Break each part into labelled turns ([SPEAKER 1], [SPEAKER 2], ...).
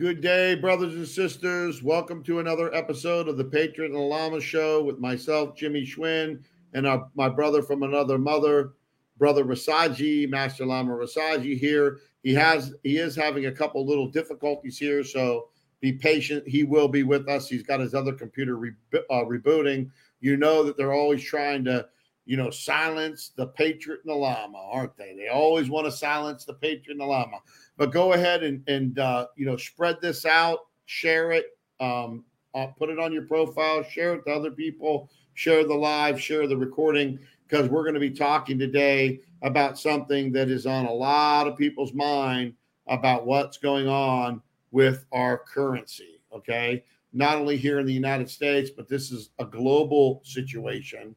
[SPEAKER 1] Good day, brothers and sisters. Welcome to another episode of the Patriot and Lama Show with myself, Jimmie Schwinn, and our, my brother from another mother, brother Rasaji, Master Lama Rasaji here. He has he is having a couple little difficulties here, so be patient. He will be with us. He's got his other computer re, uh, rebooting. You know that they're always trying to, you know, silence the Patriot and the Lama, aren't they? They always want to silence the Patriot and the Lama. But go ahead and and uh, you know spread this out, share it, um, uh, put it on your profile, share it to other people, share the live, share the recording, because we're going to be talking today about something that is on a lot of people's mind about what's going on with our currency. Okay, not only here in the United States, but this is a global situation.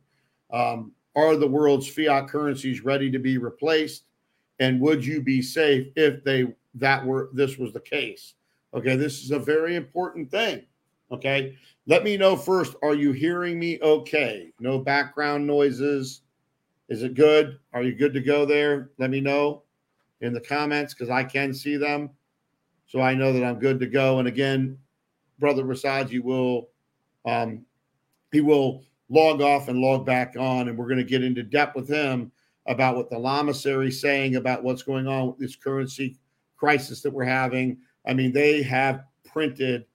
[SPEAKER 1] Um, are the world's fiat currencies ready to be replaced? and would you be safe if they that were this was the case? Okay this is a very important thing okay? Let me know first are you hearing me okay? No background noises? Is it good? Are you good to go there? Let me know in the comments because i can see them so i know that i'm good to go. And again brother rasaji will um he will log off and log back on and we're going to get into depth with him about what the lamasery is saying about what's going on with this currency crisis that we're having. I mean, they have printed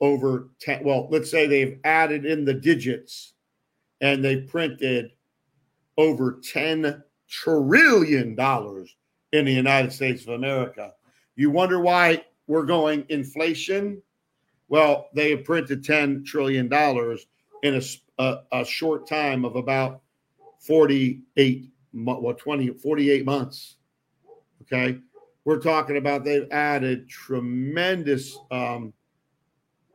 [SPEAKER 1] over 10, well, let's say they've added in the digits and they printed over 10 trillion dollars in the United States of America. You wonder why we're going inflation? Well, they have printed 10 trillion dollars in a, a, a short time of about 48 what 20 48 months. Okay? We're talking about they've added tremendous um,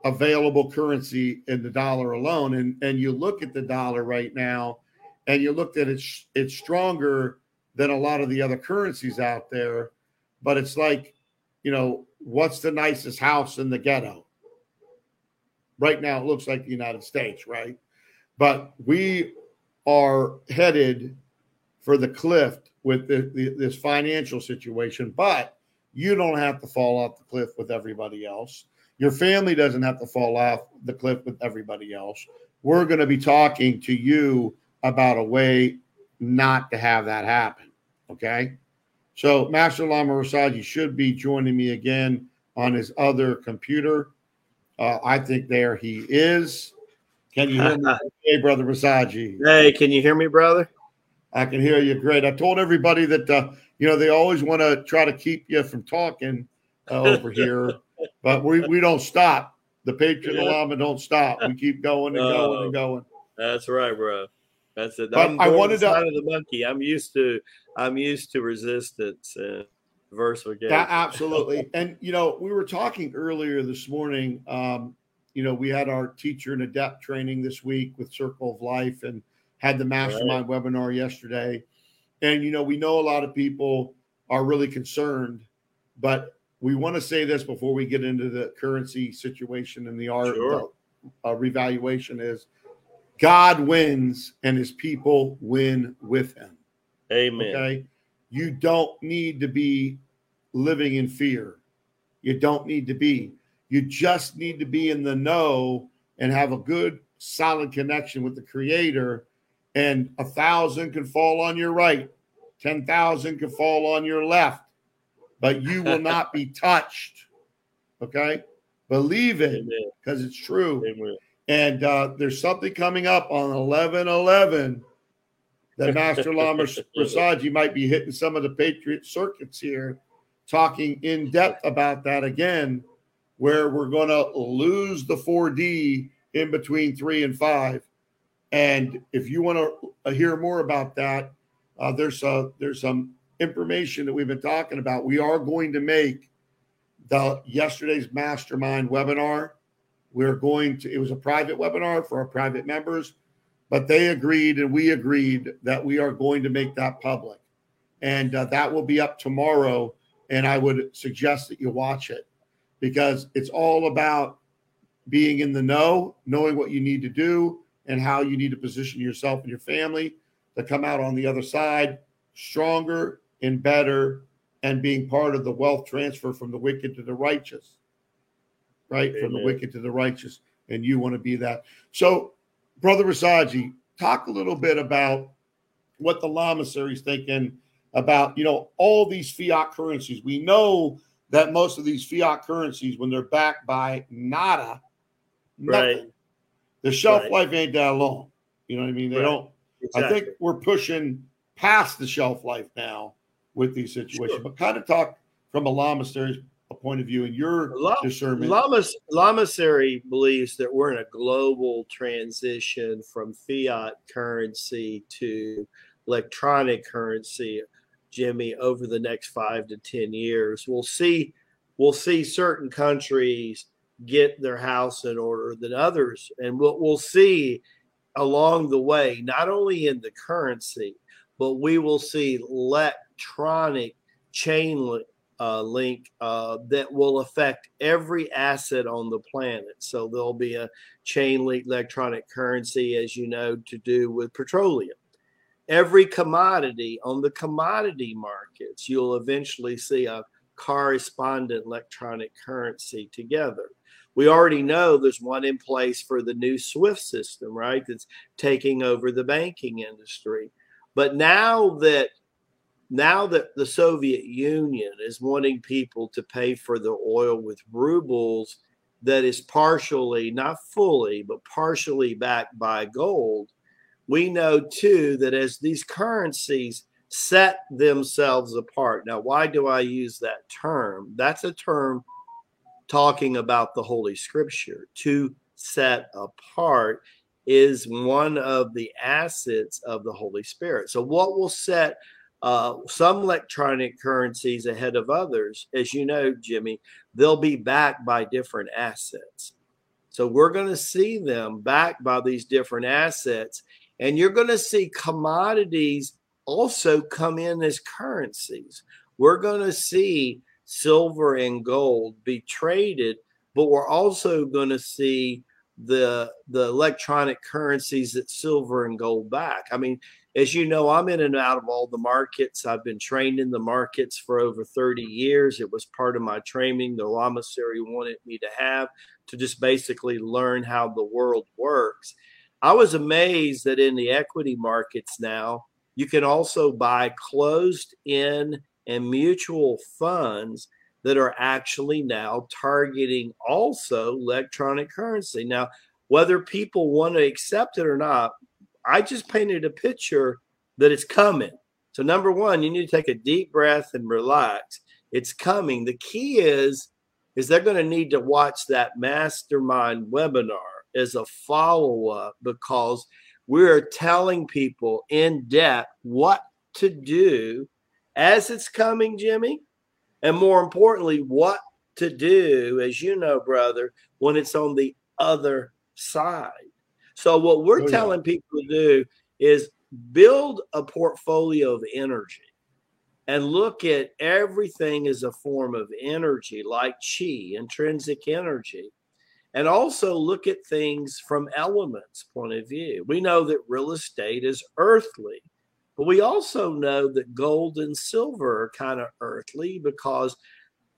[SPEAKER 1] available currency in the dollar alone. And and you look at the dollar right now and you look at it it's stronger than a lot of the other currencies out there but it's like you know what's the nicest house in the ghetto? Right now it looks like the united states right but we are headed for the cliff with the, the, this financial situation, but you don't have to fall off the cliff with everybody else. Your family doesn't have to fall off the cliff with everybody else. We're going to be talking to you about a way not to have that happen. Okay. So, Master Lama Rasaji should be joining me again on his other computer. Uh, I think there he is. Can you hear me? hey, Brother Rasaji.
[SPEAKER 2] Hey, can you hear me, brother?
[SPEAKER 1] I can hear you great. I told everybody that uh, you know they always want to try to keep you from talking uh, over here, but we we don't stop. The Patriot yeah. Lama don't stop. We keep going and going uh, and going.
[SPEAKER 2] That's right, bro. That's it. But I'm I wanted to of the monkey. I'm used to I'm used to resistance and versification.
[SPEAKER 1] absolutely. and you know, we were talking earlier this morning. Um, you know, we had our teacher and adept training this week with Circle of Life, and had the mastermind right. webinar yesterday. And, you know, we know a lot of people are really concerned, but we want to say this before we get into the currency situation and the art sure. uh, revaluation is God wins and his people win with him.
[SPEAKER 2] Amen.
[SPEAKER 1] Okay. You don't need to be living in fear. You don't need to be. You just need to be in the know and have a good, solid connection with the creator and a thousand can fall on your right, 10,000 can fall on your left, but you will not be touched. Okay. Believe it because it's true. Amen. And uh, there's something coming up on 11 11 that Master Lama Rasaji might be hitting some of the Patriot circuits here, talking in depth about that again, where we're going to lose the 4D in between three and five and if you want to hear more about that, uh, there's a, there's some information that we've been talking about. We are going to make the yesterday's mastermind webinar. We're going to. It was a private webinar for our private members, but they agreed and we agreed that we are going to make that public, and uh, that will be up tomorrow. And I would suggest that you watch it because it's all about being in the know, knowing what you need to do, and how you need to position yourself and your family to come out on the other side stronger and better and being part of the wealth transfer from the wicked to the righteous. right? Amen. From the wicked to the righteous. And you want to be that. So, Brother Rasaji, talk a little bit about what the Lamasery is thinking about, you know, all these fiat currencies. We know that most of these fiat currencies, when they're backed by nada, nothing, right. the shelf right. life ain't that long. You know what I mean? They right. don't. Exactly. I think we're pushing past the shelf life now with these situations. Sure. But kind of talk from a Lamasery's point of view and your La- discernment.
[SPEAKER 2] Lamas, Lamasery believes that we're in a global transition from fiat currency to electronic currency, Jimmie, over the next five to ten years. We'll see. We'll see certain countries get their house in order than others, and what we'll see along the way, not only in the currency, but we will see electronic chain uh, link uh, that will affect every asset on the planet. So there'll be a chain link electronic currency, as you know, to do with petroleum. Every commodity on the commodity markets, you'll eventually see a correspondent electronic currency together. We already know there's one in place for the new SWIFT system, right? That's taking over the banking industry. But now that now that the Soviet Union is wanting people to pay for the oil with rubles that is partially, not fully, but partially backed by gold, we know too that as these currencies set themselves apart. Now, why do I use that term? That's a term talking about the Holy Scripture. To set apart is one of the assets of the Holy Spirit. So, what will set uh, some electronic currencies ahead of others, as you know, Jimmie, they'll be backed by different assets. So we're going to see them backed by these different assets, and you're going to see commodities also come in as currencies. We're going to see silver and gold be traded, but we're also going to see the the electronic currencies that silver and gold back. I mean, as you know, I'm in and out of all the markets. I've been trained in the markets for over 30 years. It was part of my training the Lamasery wanted me to have to just basically learn how the world works. I was amazed that in the equity markets now, you can also buy closed end and mutual funds that are actually now targeting also electronic currency. Now, whether people want to accept it or not, I just painted a picture that it's coming. So, number one, you need to take a deep breath and relax. It's coming. The key is, is they're going to need to watch that mastermind webinar as a follow up because we're telling people in depth what to do as it's coming, Jimmie, and more importantly, what to do, as you know, brother, when it's on the other side. So, what we're oh, telling yeah. people to do is build a portfolio of energy and look at everything as a form of energy, like chi, intrinsic energy, and also look at things from elements point of view. We know that real estate is earthly, but we also know that gold and silver are kind of earthly because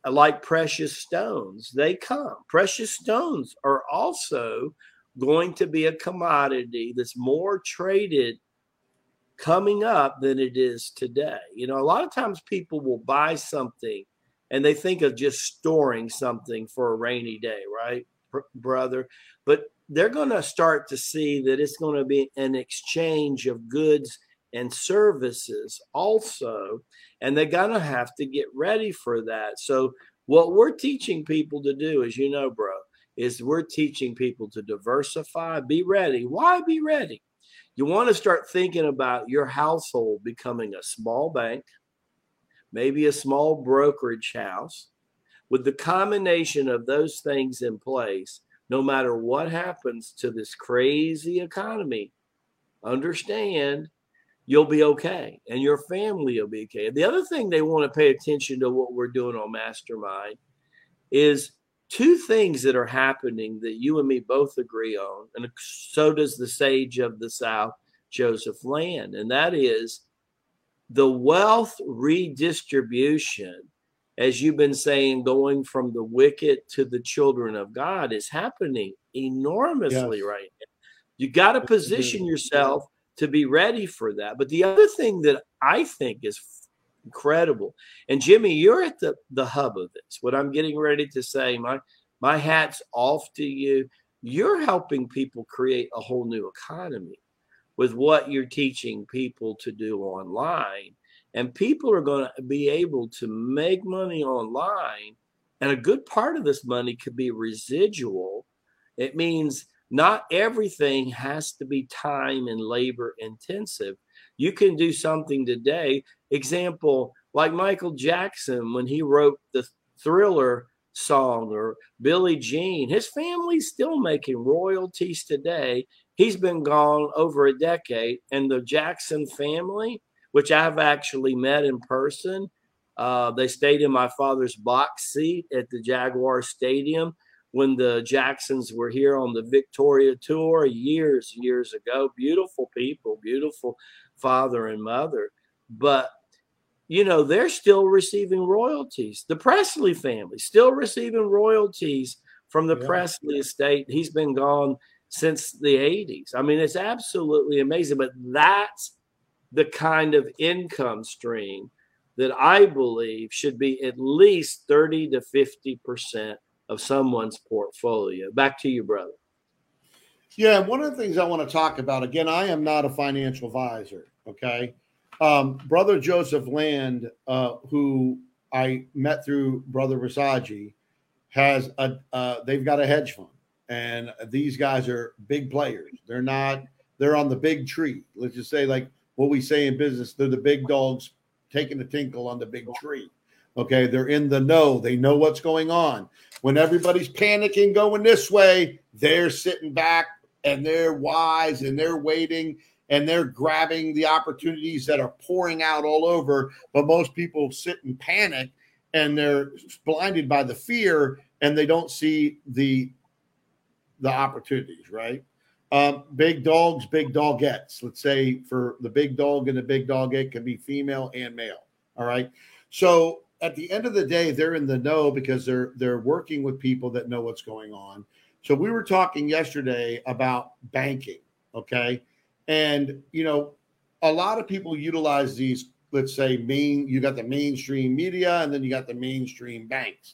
[SPEAKER 2] like precious stones, they come. Precious stones are also going to be a commodity that's more traded coming up than it is today. You know, a lot of times people will buy something and they think of just storing something for a rainy day, right, brother? But they're going to start to see that it's going to be an exchange of goods and services also. And they're going to have to get ready for that. So, what we're teaching people to do, as you know, bro, is we're teaching people to diversify, be ready. Why be ready? You want to start thinking about your household becoming a small bank, maybe a small brokerage house. With the combination of those things in place, no matter what happens to this crazy economy, understand you'll be okay and your family will be okay. The other thing they want to pay attention to what we're doing on Mastermind is two things that are happening that you and me both agree on, and so does the sage of the South, Joseph Land, and that is the wealth redistribution as you've been saying, going from the wicked to the children of God is happening enormously yes. right now. You got to position yourself to be ready for that. But the other thing that I think is incredible, and Jimmie, you're at the, the hub of this. What I'm getting ready to say, my my hat's off to you. You're helping people create a whole new economy with what you're teaching people to do online. And people are going to be able to make money online. And a good part of this money could be residual. It means not everything has to be time and labor intensive. You can do something today. Example, like Michael Jackson, when he wrote the thriller song, or Billie Jean, his family's still making royalties today. He's been gone over a decade, and the Jackson family, which I've actually met in person, uh, they stayed in my father's box seat at the Jaguar Stadium when the Jacksons were here on the Victory tour years, years ago. Beautiful people, beautiful father and mother. But, you know, they're still receiving royalties. The Presley family still receiving royalties from the yeah. Presley estate. He's been gone since the 80s. I mean, it's absolutely amazing. But that's the kind of income stream that I believe should be at least 30 to 50 percent of someone's portfolio. Back to you, brother.
[SPEAKER 1] Yeah, one of the things I want to talk about again, I am not a financial advisor. Okay. Um, brother Joseph Land, uh, who I met through Brother Rasaji, has a uh, they've got a hedge fund, and these guys are big players. They're not they're on the big tree. Let's just say like what we say in business, they're the big dogs taking the tinkle on the big tree. Okay, they're in the know. They know what's going on. When everybody's panicking going this way, they're sitting back and they're wise and they're waiting and they're grabbing the opportunities that are pouring out all over. But most people sit and panic and they're blinded by the fear and they don't see the the opportunities, right? Um, big dogs, big dogettes. Let's say for the big dog and the big dogette can be female and male. All right. So at the end of the day, they're in the know because they're they're working with people that know what's going on. So we were talking yesterday about banking, okay? And you know, a lot of people utilize these, let's say, main you got the mainstream media and then you got the mainstream banks.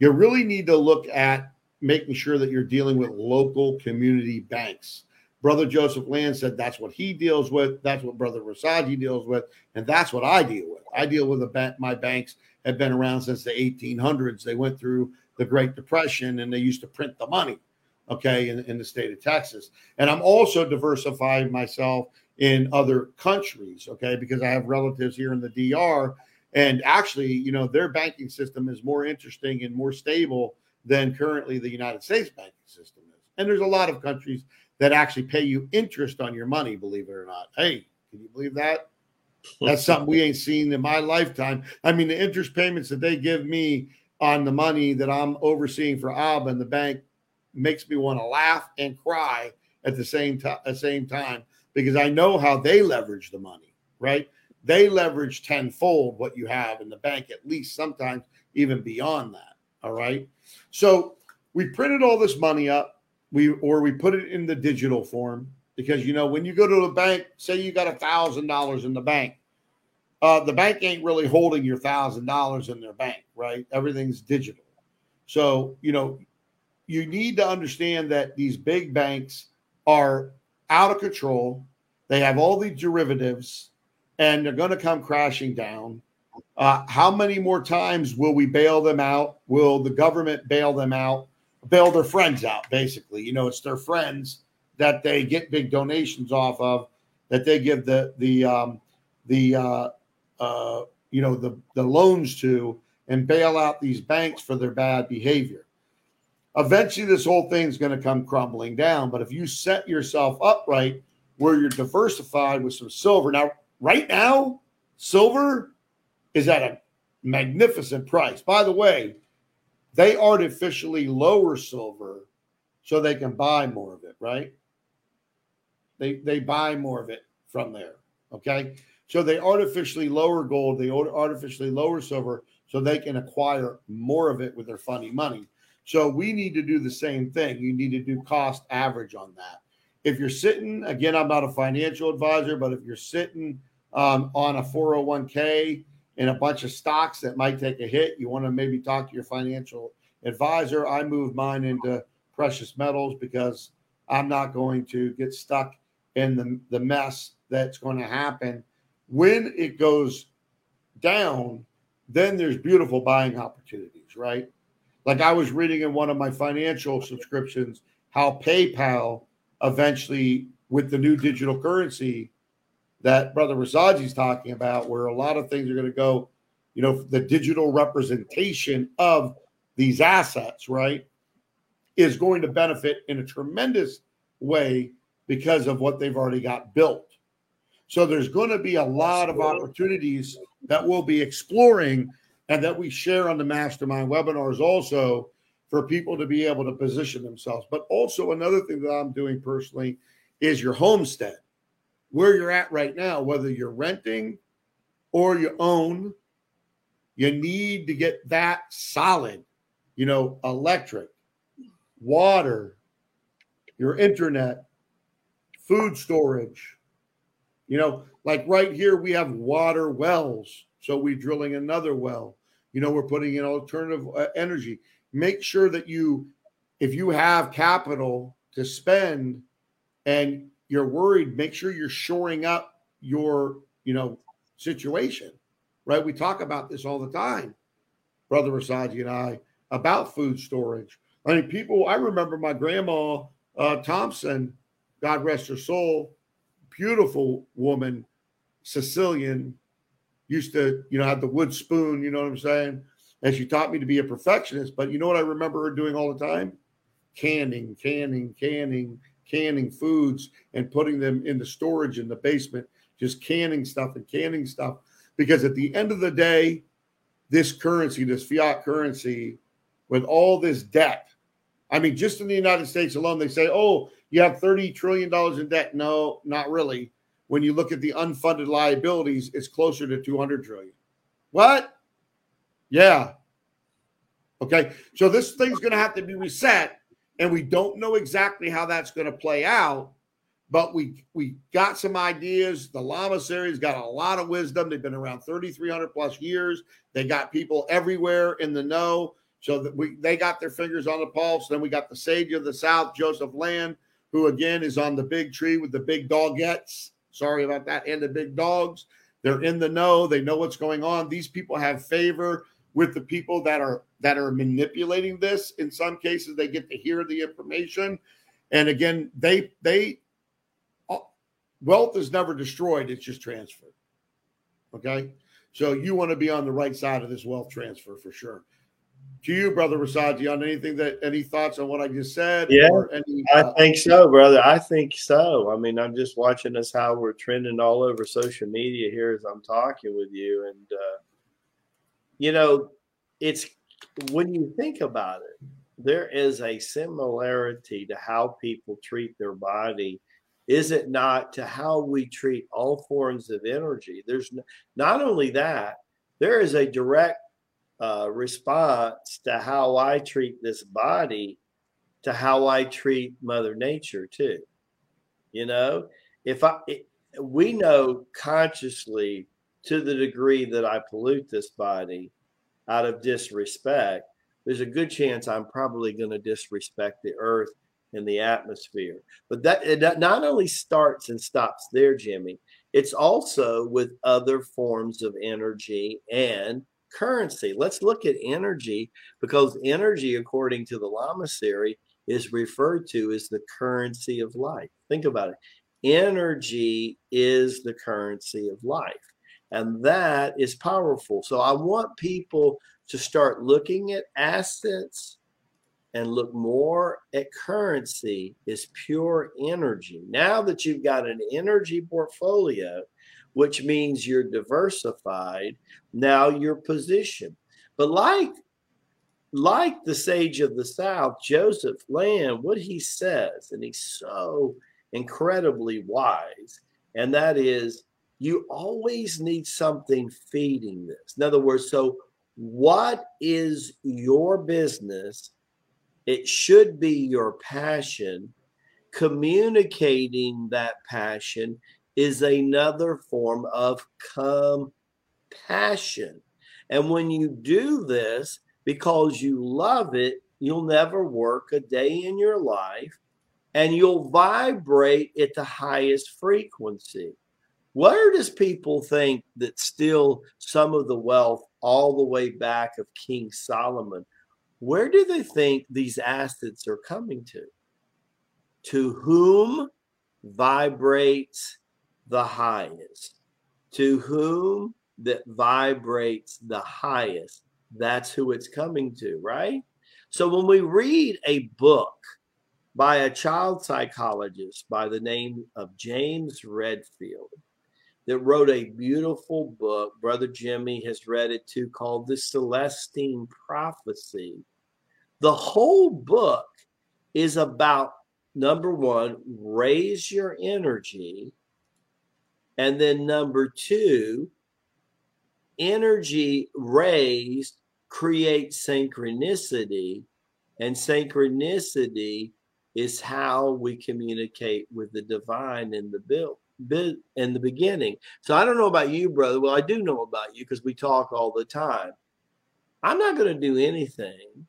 [SPEAKER 1] You really need to look at making sure that you're dealing with local community banks. Brother Joseph Land said that's what he deals with. That's what Brother Rasaji deals with, and that's what I deal with. I deal with bank, my banks have been around since the 1800s. They went through the Great Depression and they used to print the money, okay, in, in the state of Texas. And I'm also diversifying myself in other countries, okay, because I have relatives here in the DR. And actually, you know, their banking system is more interesting and more stable than currently the United States banking system is. And there's a lot of countries that actually pay you interest on your money, believe it or not. Hey, can you believe that? That's something we ain't seen in my lifetime. I mean, the interest payments that they give me on the money that I'm overseeing for ABBA and the bank makes me want to laugh and cry at the same time. At uh, the same time, because I know how they leverage the money. Right? They leverage tenfold what you have in the bank, at least sometimes even beyond that. All right. So we printed all this money up, we or we put it in the digital form because you know when you go to the bank, say you got a thousand dollars in the bank, uh, the bank ain't really holding your thousand dollars in their bank, right? Everything's digital. So you know you need to understand that these big banks are out of control. They have all these derivatives, and they're going to come crashing down. Uh, how many more times will we bail them out? Will the government bail them out? Bail their friends out, basically. You know, it's their friends that they get big donations off of that they give the the um, the uh, uh, you know the the loans to and bail out these banks for their bad behavior. Eventually, this whole thing's going to come crumbling down. But if you set yourself up right, where you're diversified with some silver, now right now, silver is at a magnificent price. By the way, they artificially lower silver so they can buy more of it, right? They they buy more of it from there. Okay. So they artificially lower gold, they artificially lower silver so they can acquire more of it with their funny money. So we need to do the same thing. You need to do cost average on that. If you're sitting, again, I'm not a financial advisor, but if you're sitting um, on a 401k and a bunch of stocks that might take a hit, you want to maybe talk to your financial advisor. I move mine into precious metals because I'm not going to get stuck in the, the mess that's going to happen when it goes down. Then there's beautiful buying opportunities, right? Like I was reading in one of my financial subscriptions how PayPal eventually, with the new digital currency that Brother Rasaji's talking about, where a lot of things are going to go, you know, the digital representation of these assets, right, is going to benefit in a tremendous way because of what they've already got built. So there's going to be a lot of opportunities that we'll be exploring and that we share on the mastermind webinars also for people to be able to position themselves. But also another thing that I'm doing personally is your homestead, where you're at right now, whether you're renting or you own, you need to get that solid, you know, electric, water, your internet, food storage. You know, like right here, we have water wells. So we're drilling another well. You know, we're putting in alternative uh, energy. Make sure that you, if you have capital to spend and you're worried, make sure you're shoring up your, you know, situation, right? We talk about this all the time, Brother Rasaji and I, about food storage. I mean, people, I remember my grandma uh, Thompson, God rest her soul, beautiful woman, Sicilian, used to, you know, have the wood spoon, you know what I'm saying? And she taught me to be a perfectionist. But you know what I remember her doing all the time? Canning, canning, canning, canning foods and putting them in the storage in the basement, just canning stuff and canning stuff. Because at the end of the day, this currency, this fiat currency, with all this debt, I mean, just in the United States alone, they say, oh, you have $30 trillion in debt. No, not really. When you look at the unfunded liabilities, it's closer to 200 trillion. What? Yeah. Okay. So this thing's going to have to be reset, and we don't know exactly how that's going to play out. But we we got some ideas. The Lamaseries got a lot of wisdom. They've been around 3,300 plus years. They got people everywhere in the know. So that we they got their fingers on the pulse. Then we got the savior of the South, Joseph Land, who again is on the big tree with the big dogettes. Sorry about that, and the big dogs. They're in the know. They know what's going on. These people have favor with the people that are that are manipulating this. In some cases, they get to hear the information, and again, they they uh, wealth is never destroyed; it's just transferred. Okay, so you want to be on the right side of this wealth transfer for sure to you, brother Rasaji, on anything that any thoughts on what I just said?
[SPEAKER 2] Yeah, any, uh, I think so, brother. I think so. I mean, I'm just watching us how we're trending all over social media here as I'm talking with you, and uh, you know, it's when you think about it, there is a similarity to how people treat their body. Is it not to how we treat all forms of energy? There's not only that, there is a direct uh, response to how I treat this body to how I treat Mother Nature too. You know, if I it, we know consciously to the degree that I pollute this body out of disrespect, there's a good chance I'm probably going to disrespect the earth and the atmosphere. But that it not only starts and stops there, Jimmie. It's also with other forms of energy and currency. Let's look at energy because energy, according to the Lamasery, is referred to as the currency of life. Think about it. Energy is the currency of life. And that is powerful. So I want people to start looking at assets and look more at currency is pure energy. Now that you've got an energy portfolio, which means you're diversified. Now you're positioned. But like like the sage of the south, Joseph Land, what he says, and he's so incredibly wise, and that is you always need something feeding this. In other words, so what is your business? It should be your passion. Communicating that passion is another form of compassion. And when you do this because you love it, you'll never work a day in your life and you'll vibrate at the highest frequency. Where does people think that still some of the wealth all the way back of King Solomon, where do they think these assets are coming to? To whom vibrates the highest? To whom that vibrates the highest? That's who it's coming to, right? So when we read a book by a child psychologist by the name of James Redfield that wrote a beautiful book, Brother Jimmie has read it too, called The Celestine Prophecy. The whole book is about number one, raise your energy. And then number two, energy raised creates synchronicity, and synchronicity is how we communicate with the divine in the build in the beginning. So I don't know about you, brother. Well, I do know about you because we talk all the time. I'm not going to do anything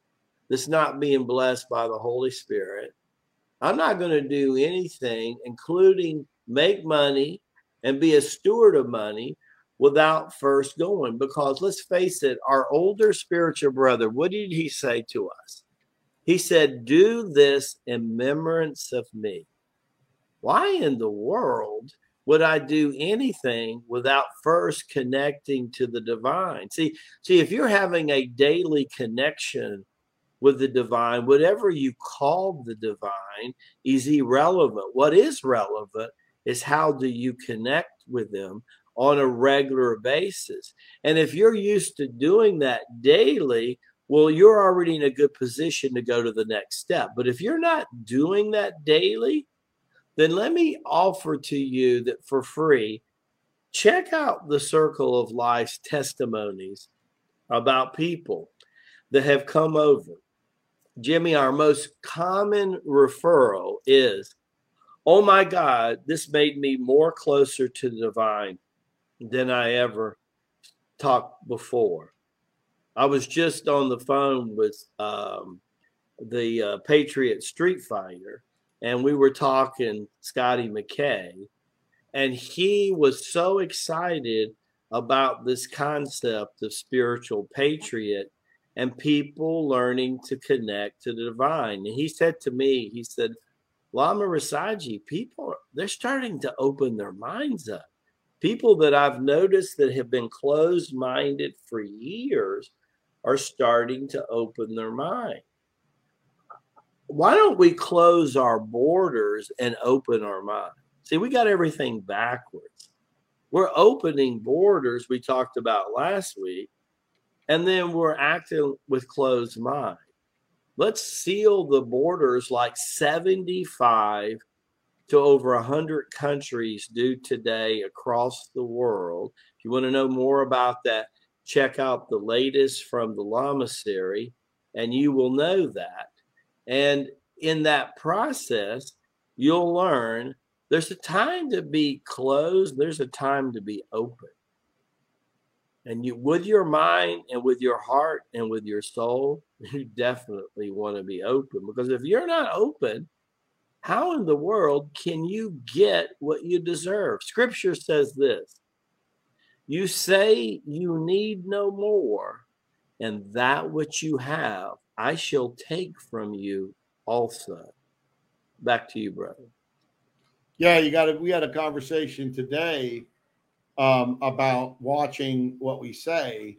[SPEAKER 2] that's not being blessed by the Holy Spirit. I'm not going to do anything, including make money and be a steward of money without first going. Because let's face it, our older spiritual brother, what did he say to us? He said, Do this in remembrance of me. Why in the world would I do anything without first connecting to the divine? See, see, if you're having a daily connection with the divine, whatever you call the divine is irrelevant. What is relevant is how do you connect with them on a regular basis. And if you're used to doing that daily, well, you're already in a good position to go to the next step. But if you're not doing that daily, then let me offer to you that for free, check out the Circle of Life's testimonies about people that have come over. Jimmie, our most common referral is, Oh my God, this made me more closer to the divine than I ever talked before. I was just on the phone with um, the uh, Patriot Street Fighter, and we were talking Scotty McKay, and he was so excited about this concept of spiritual patriot and people learning to connect to the divine. And he said to me, he said, Lama Rasaji, people, they're starting to open their minds up. People that I've noticed that have been closed minded for years are starting to open their mind. Why don't we close our borders and open our mind? See, we got everything backwards. We're opening borders we talked about last week, and then we're acting with closed mind. Let's seal the borders like 75 to over 100 countries do today across the world. If you want to know more about that, check out the latest from the Lamasery, and you will know that. And in that process, you'll learn there's a time to be closed, there's a time to be open. And you, with your mind and with your heart and with your soul, you definitely want to be open because if you're not open, how in the world can you get what you deserve? Scripture says this you say you need no more, and that which you have I shall take from you also. Back to you, brother.
[SPEAKER 1] Yeah, you got it. We had a conversation today um, about watching what we say,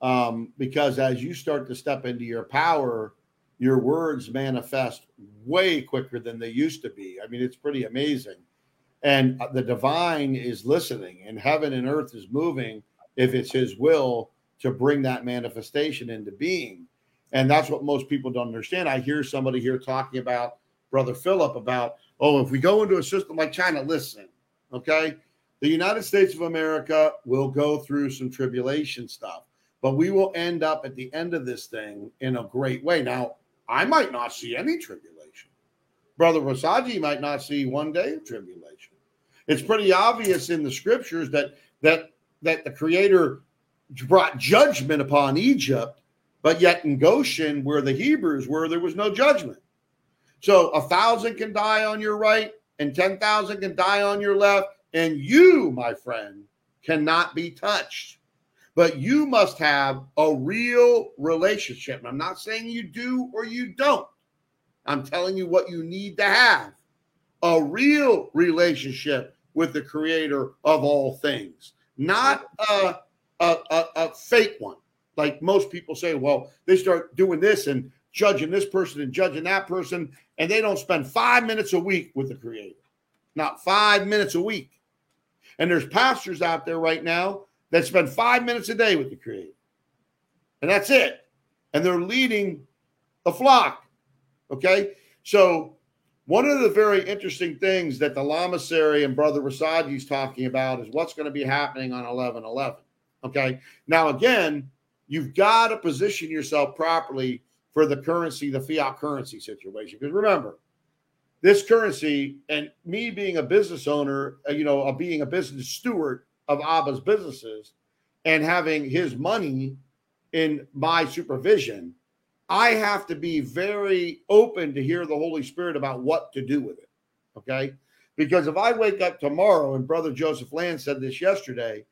[SPEAKER 1] um, because as you start to step into your power, your words manifest way quicker than they used to be. I mean, it's pretty amazing and uh, the divine is listening and heaven and earth is moving if it's his will to bring that manifestation into being and that's what most people don't understand i hear somebody here talking about brother philip about oh if we go into a system like china listen okay the united states of america will go through some tribulation stuff but we will end up at the end of this thing in a great way. Now, I might not see any tribulation. Brother Rasaji might not see one day of tribulation. It's pretty obvious in the scriptures that that that the creator brought judgment upon Egypt, but yet in Goshen, where the Hebrews were, there was no judgment. So a thousand can die on your right, and 10,000 can die on your left, and you, my friend, cannot be touched. But you must have a real relationship. And I'm not saying you do or you don't. I'm telling you what you need to have a real relationship with the creator of all things, not a, a, a, a, fake one. Like most people say, well, they start doing this and judging this person and judging that person, and they don't spend five minutes a week with the creator, not five minutes a week. And there's pastors out there right now that spend five minutes a day with the creator, and that's it. And they're leading a flock. Okay. So one of the very interesting things that the Lamasery and Brother Rasaji is talking about is what's going to be happening on 11 11. Okay. Now, again, you've got to position yourself properly for the currency, the fiat currency situation. Because remember, this currency and me being a business owner, uh, you know, of being a business steward of Abba's businesses and having his money in my supervision, I have to be very open to hear the Holy Spirit about what to do with it. Okay. Because if I wake up tomorrow and Brother Joseph Land said this yesterday,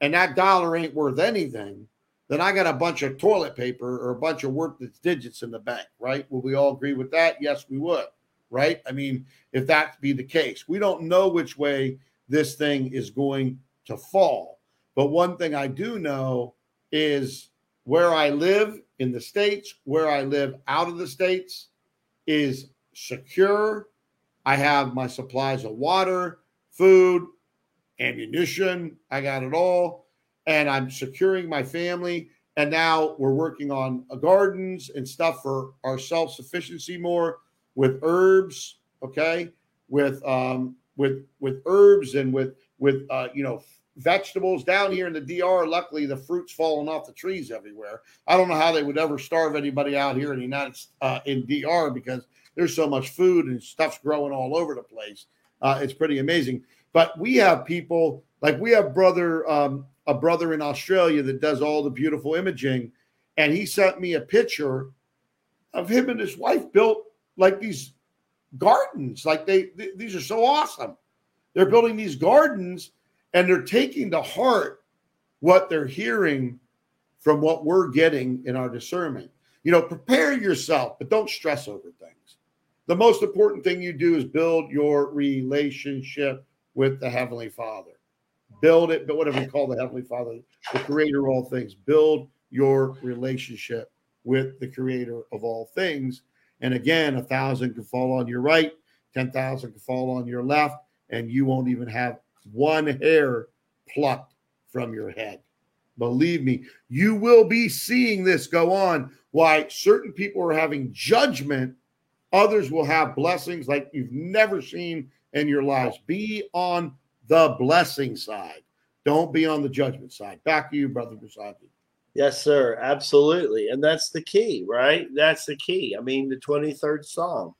[SPEAKER 1] and that dollar ain't worth anything, then I got a bunch of toilet paper or a bunch of worthless digits in the bank, right? Will we all agree with that? Yes, we would, right? I mean, if that be the case, we don't know which way this thing is going to fall. But one thing I do know is where I live in the States, where I live out of the States is secure. I have my supplies of water, food, ammunition. I got it all. And I'm securing my family. And now we're working on gardens and stuff for our self sufficiency more with herbs. Okay. With, um, with, with herbs and with, with, uh, you know, vegetables down here in the DR. Luckily, the fruit's falling off the trees everywhere. I don't know how they would ever starve anybody out here in the United uh, in DR because there's so much food and stuff's growing all over the place. Uh, it's pretty amazing. But we have people like we have brother um, a brother in Australia that does all the beautiful imaging, and he sent me a picture of him and his wife built like these gardens. Like they, they these are so awesome. They're building these gardens and they're taking to heart what they're hearing from what we're getting in our discernment. You know, prepare yourself, but don't stress over things. The most important thing you do is build your relationship with the Heavenly Father. Build it, but whatever you call the Heavenly Father, the creator of all things. Build your relationship with the creator of all things. And again, a thousand can fall on your right, 10,000 can fall on your left, and you won't even have one hair plucked from your head. Believe me, you will be seeing this go on. Why certain people are having judgment, others will have blessings like you've never seen in your lives. Be on the blessing side. Don't be on the judgment side. Back to you, Brother Rasaji.
[SPEAKER 2] Yes, sir. Absolutely. And that's the key, right? That's the key. I mean, the 23rd Psalm.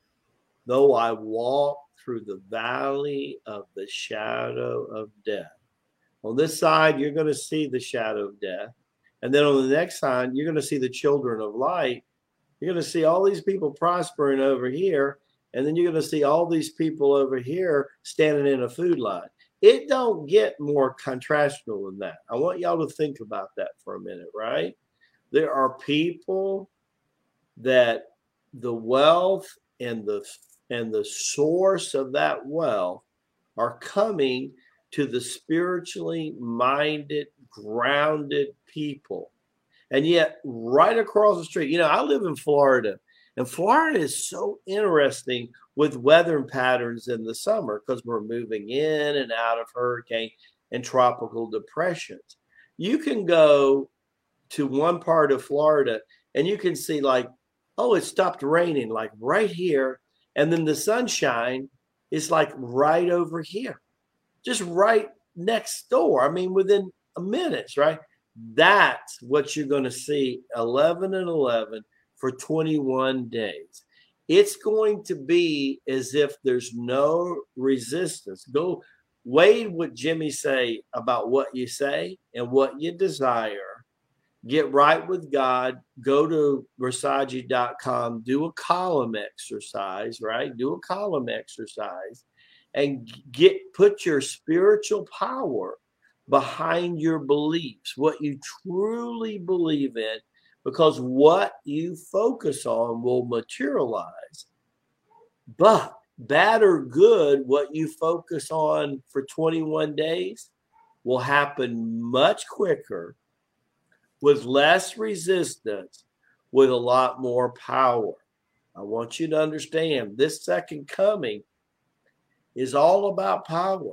[SPEAKER 2] Though I walk through the valley of the shadow of death. On this side, you're going to see the shadow of death. And then on the next side, you're going to see the children of light. You're going to see all these people prospering over here. And then you're going to see all these people over here standing in a food line. It don't get more contrastional than that. I want y'all to think about that for a minute, right? There are people that the wealth and the and the source of that wealth are coming to the spiritually minded, grounded people. And yet, right across the street, you know, I live in Florida, and Florida is so interesting with weather patterns in the summer because we're moving in and out of hurricane and tropical depressions. You can go to one part of Florida and you can see, like, oh, it stopped raining, like right here and then the sunshine is like right over here, just right next door. I mean, within a minutes, right? That's what you're going to see 11 and 11 for 21 days. It's going to be as if there's no resistance. Go weigh what Jimmie say about what you say and what you desire. Get right with God. Go to Rasaji.com, do a column exercise, right? Do a column exercise and get put your spiritual power behind your beliefs, what you truly believe in, because what you focus on will materialize. But bad or good, what you focus on for 21 days will happen much quicker with less resistance, with a lot more power. I want you to understand this second coming is all about power.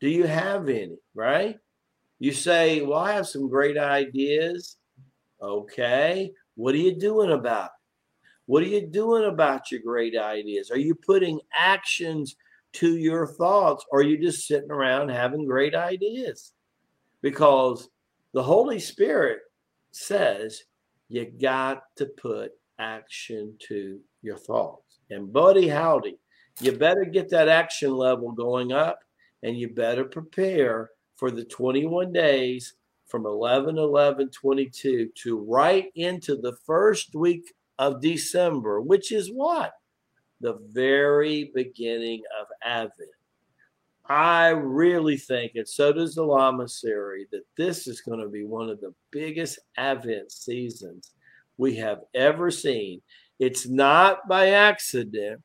[SPEAKER 2] Do you have any, right? You say, Well, I have some great ideas. Okay. What are you doing about it? What are you doing about your great ideas? Are you putting actions to your thoughts or are you just sitting around having great ideas? Because the Holy Spirit says you got to put action to your thoughts. And buddy howdy, you better get that action level going up and you better prepare for the 21 days from 11 11 22 to right into the first week of December, which is what? The very beginning of Advent. I really think, and so does the Lamasery, that this is going to be one of the biggest Advent seasons we have ever seen. It's not by accident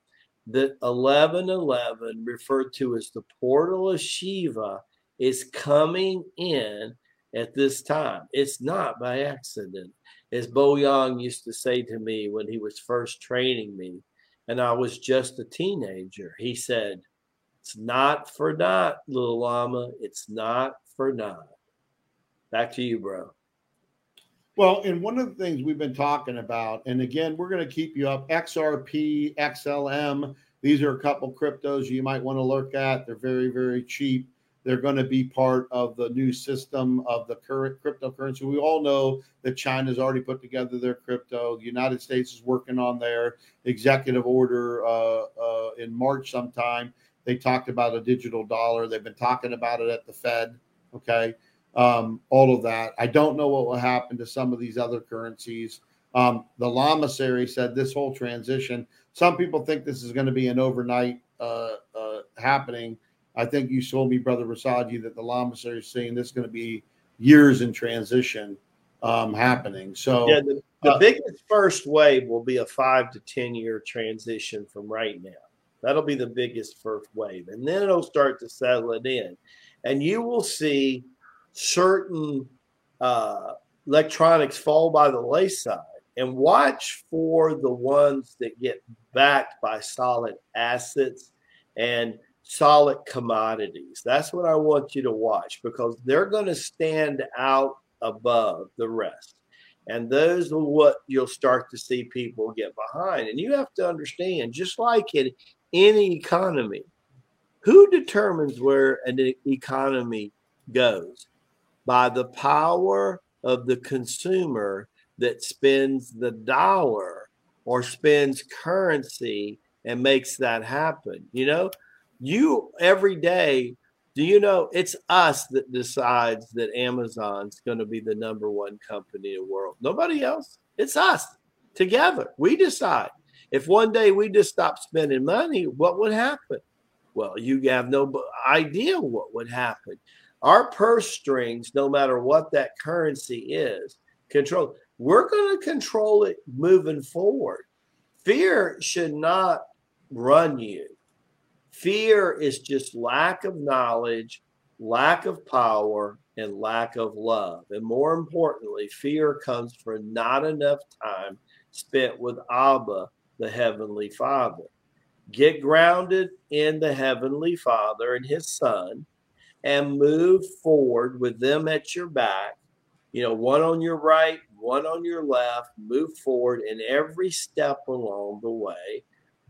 [SPEAKER 2] that 1111, referred to as the portal of Shiva, is coming in at this time. It's not by accident. As Bo Yang used to say to me when he was first training me, and I was just a teenager, he said, It's not for naught, little llama. It's not for naught. Back to you, bro.
[SPEAKER 1] Well, and one of the things we've been talking about, and again, we're going to keep you up XRP, XLM. These are a couple cryptos you might want to look at. They're very, very cheap. They're going to be part of the new system of the current cryptocurrency. We all know that China's already put together their crypto. The United States is working on their executive order uh, uh, in March sometime. They talked about a digital dollar. They've been talking about it at the Fed. Okay. Um, all of that. I don't know what will happen to some of these other currencies. Um, the Lamasery said this whole transition, some people think this is going to be an overnight uh, uh, happening I think you told me, Brother Rasaji, that the Lamasery is saying this is going to be years in transition um, happening. So,
[SPEAKER 2] yeah, the, the uh, biggest first wave will be a five to 10 year transition from right now. That'll be the biggest first wave. And then it'll start to settle it in. And you will see certain uh, electronics fall by the wayside. And watch for the ones that get backed by solid assets and solid commodities. That's what I want you to watch because they're going to stand out above the rest. And those are what you'll start to see people get behind. And you have to understand, just like in any economy, who determines where an economy goes? By the power of the consumer that spends the dollar or spends currency and makes that happen. You know, you every day do you know it's us that decides that amazon's going to be the number one company in the world. Nobody else. It's us together. We decide. If one day we just stop spending money what would happen? Well you have no idea what would happen. Our purse strings no matter what that currency is control we're going to control it moving forward. Fear should not run you Fear is just lack of knowledge, lack of power, and lack of love. And more importantly, fear comes from not enough time spent with Abba, the Heavenly Father. Get grounded in the Heavenly Father and His Son and move forward with them at your back. You know, one on your right, one on your left, move forward in every step along the way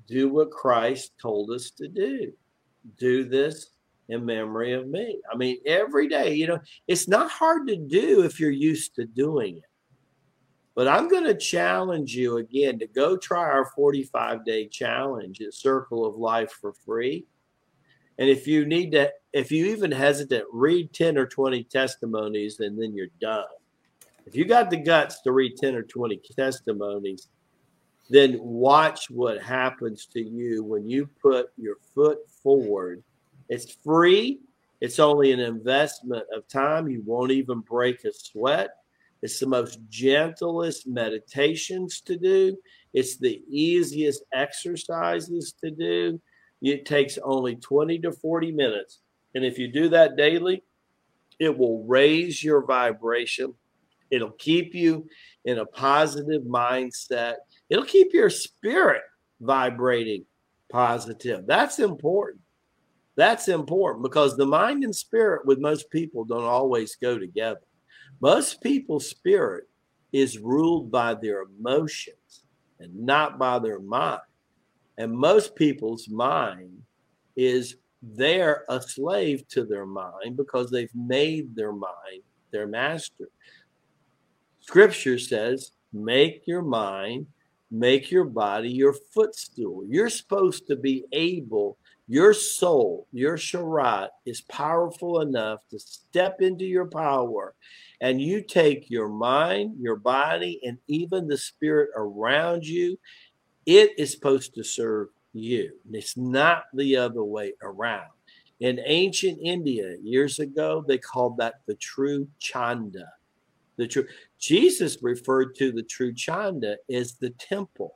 [SPEAKER 2] do what Christ told us to do. Do this in memory of me. I mean, every day, you know, it's not hard to do if you're used to doing it. But I'm going to challenge you again to go try our 45 day challenge at Circle of Life for free. And if you need to, if you even hesitate, read 10 or 20 testimonies and then you're done. If you got the guts to read 10 or 20 testimonies, then watch what happens to you when you put your foot forward. It's free. It's only an investment of time. You won't even break a sweat. It's the most gentlest meditations to do. It's the easiest exercises to do. It takes only 20 to 40 minutes. And if you do that daily, it will raise your vibration. It'll keep you in a positive mindset. It'll keep your spirit vibrating positive. That's important. That's important because the mind and spirit with most people don't always go together. Most people's spirit is ruled by their emotions and not by their mind. And most people's mind is they're a slave to their mind because they've made their mind their master. Scripture says, make your mind, make your body your footstool. You're supposed to be able, your soul, your sharat is powerful enough to step into your power. And you take your mind, your body, and even the spirit around you, it is supposed to serve you. It's not the other way around. In ancient India, years ago, they called that the true chanda. The true Jesus referred to the true chanda as the temple,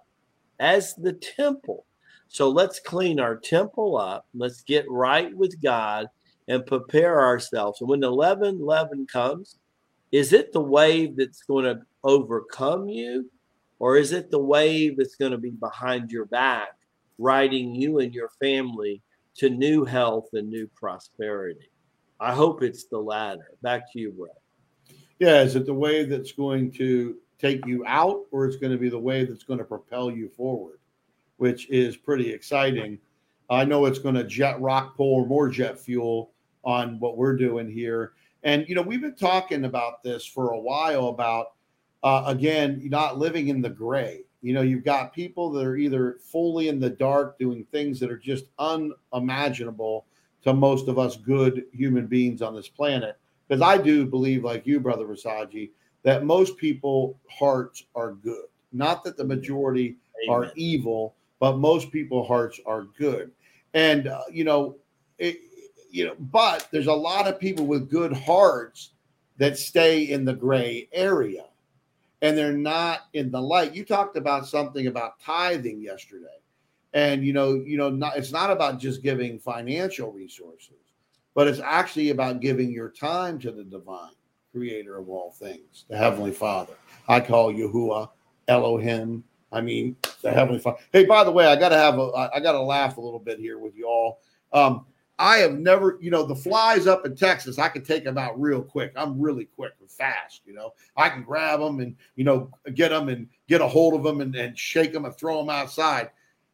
[SPEAKER 2] as the temple. So let's clean our temple up. Let's get right with God and prepare ourselves. And when 11 11 comes, is it the wave that's going to overcome you? Or is it the wave that's going to be behind your back riding you and your family to new health and new prosperity. I hope it's the latter. Back to you, Brett.
[SPEAKER 1] Yeah, is it the wave that's going to take you out, or it's going to be the wave that's going to propel you forward, which is pretty exciting. I know it's going to jet rock pull more jet fuel on what we're doing here. And, you know, we've been talking about this for a while about, uh, again, not living in the gray. You know, you've got people that are either fully in the dark doing things that are just unimaginable to most of us good human beings on this planet. Because I do believe, like you, Brother Rasaji, that most people hearts are good. Not that the majority Amen. are evil, but most people hearts are good. And uh, you know, it, you know, but there's a lot of people with good hearts that stay in the gray area and they're not in the light. You talked about something about tithing yesterday. And you know, you know, not, it's not about just giving financial resources, but it's actually about giving your time to the divine creator of all things, the heavenly Father. I call Yahuwah Elohim. I mean, the heavenly Father. Hey, by the way, I gotta have a I gotta laugh a little bit here with y'all. Um, I have never, you know, the flies up in Texas, I can take them out real quick. I'm really quick and fast, you know. I can grab them and, you know, get them and get a hold of them and, and shake them and throw them outside.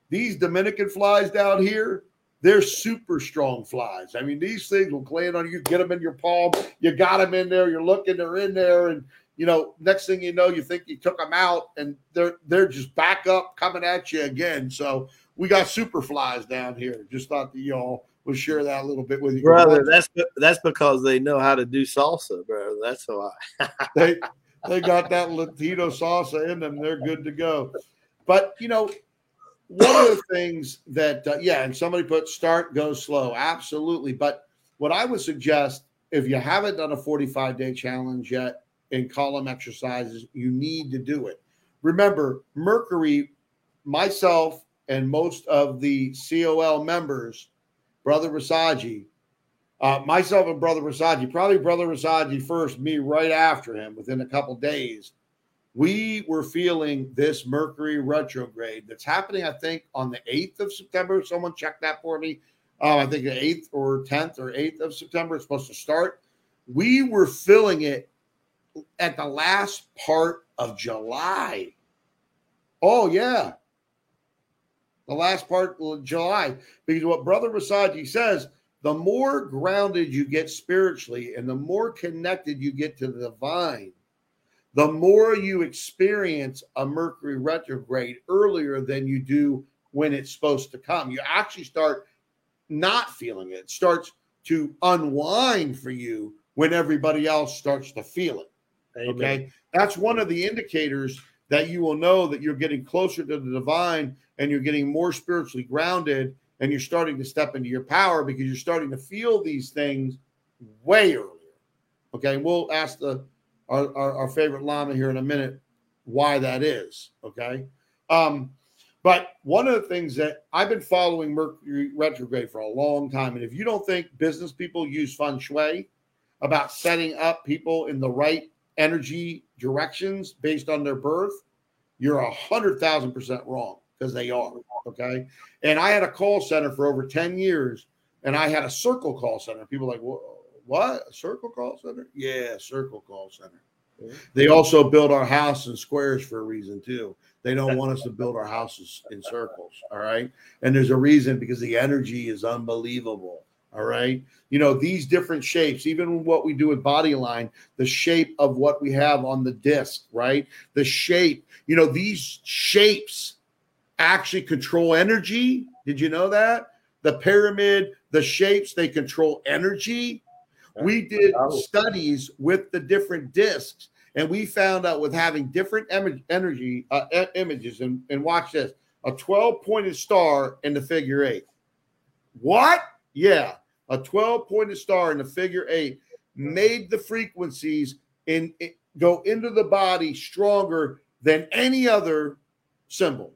[SPEAKER 1] These Dominican flies down here, they're super strong flies. I mean, these things will land on you, get them in your palm. You got them in there, you're looking, they're in there. And, you know, next thing you know, you think you took them out and they're they're just back up coming at you again. So we got super flies down here. Just thought that y'all we'll share that a little bit with you,
[SPEAKER 2] brother. That's that's because they know how to do salsa, brother. That's why
[SPEAKER 1] they they got that Latino salsa in them. They're good to go. But you know, one of the things that uh, yeah, and somebody put start go slow, absolutely. But what I would suggest if you haven't done a 45 day challenge yet in column exercises, you need to do it. Remember, Mercury, myself, and most of the COL members Brother Rasaji, uh, myself and Brother Rasaji, probably Brother Rasaji first, me right after him within a couple days. We were feeling this Mercury retrograde that's happening, I think, on the 8th of September. Someone check that for me. Uh, I think the 8th or 10th or 8th of September is supposed to start. We were feeling it at the last part of July. Oh, yeah the last part of July, because what Brother Rasaji says, the more grounded you get spiritually and the more connected you get to the divine, the more you experience a Mercury retrograde earlier than you do when it's supposed to come. You actually start not feeling it. it starts to unwind for you when everybody else starts to feel it. Amen. Okay. That's one of the indicators that you will know that you're getting closer to the divine and you're getting more spiritually grounded and you're starting to step into your power because you're starting to feel these things way earlier. Okay, we'll ask the our, our, our favorite Lama here in a minute why that is. Okay. Um, but one of the things that I've been following Mercury retrograde for a long time, and if you don't think business people use feng shui about setting up people in the right energy directions based on their birth, you're a hundred thousand percent wrong because they are. Okay. And I had a call center for over 10 years and I had a circle call center. People like, what? A circle call center? Yeah, circle call center. They also build our house in squares for a reason too. They don't want us to build our houses in circles. All right. And there's a reason because the energy is unbelievable. All right. You know, these different shapes, even what we do with body line, the shape of what we have on the disc, right? The shape, you know, these shapes actually control energy. Did you know that? The pyramid, the shapes, they control energy. We did studies with the different discs, and we found out with having different energy uh, images. And, and watch this a 12 pointed star in the figure eight. What? Yeah, a 12 pointed star in the figure eight made the frequencies in, in go into the body stronger than any other symbol.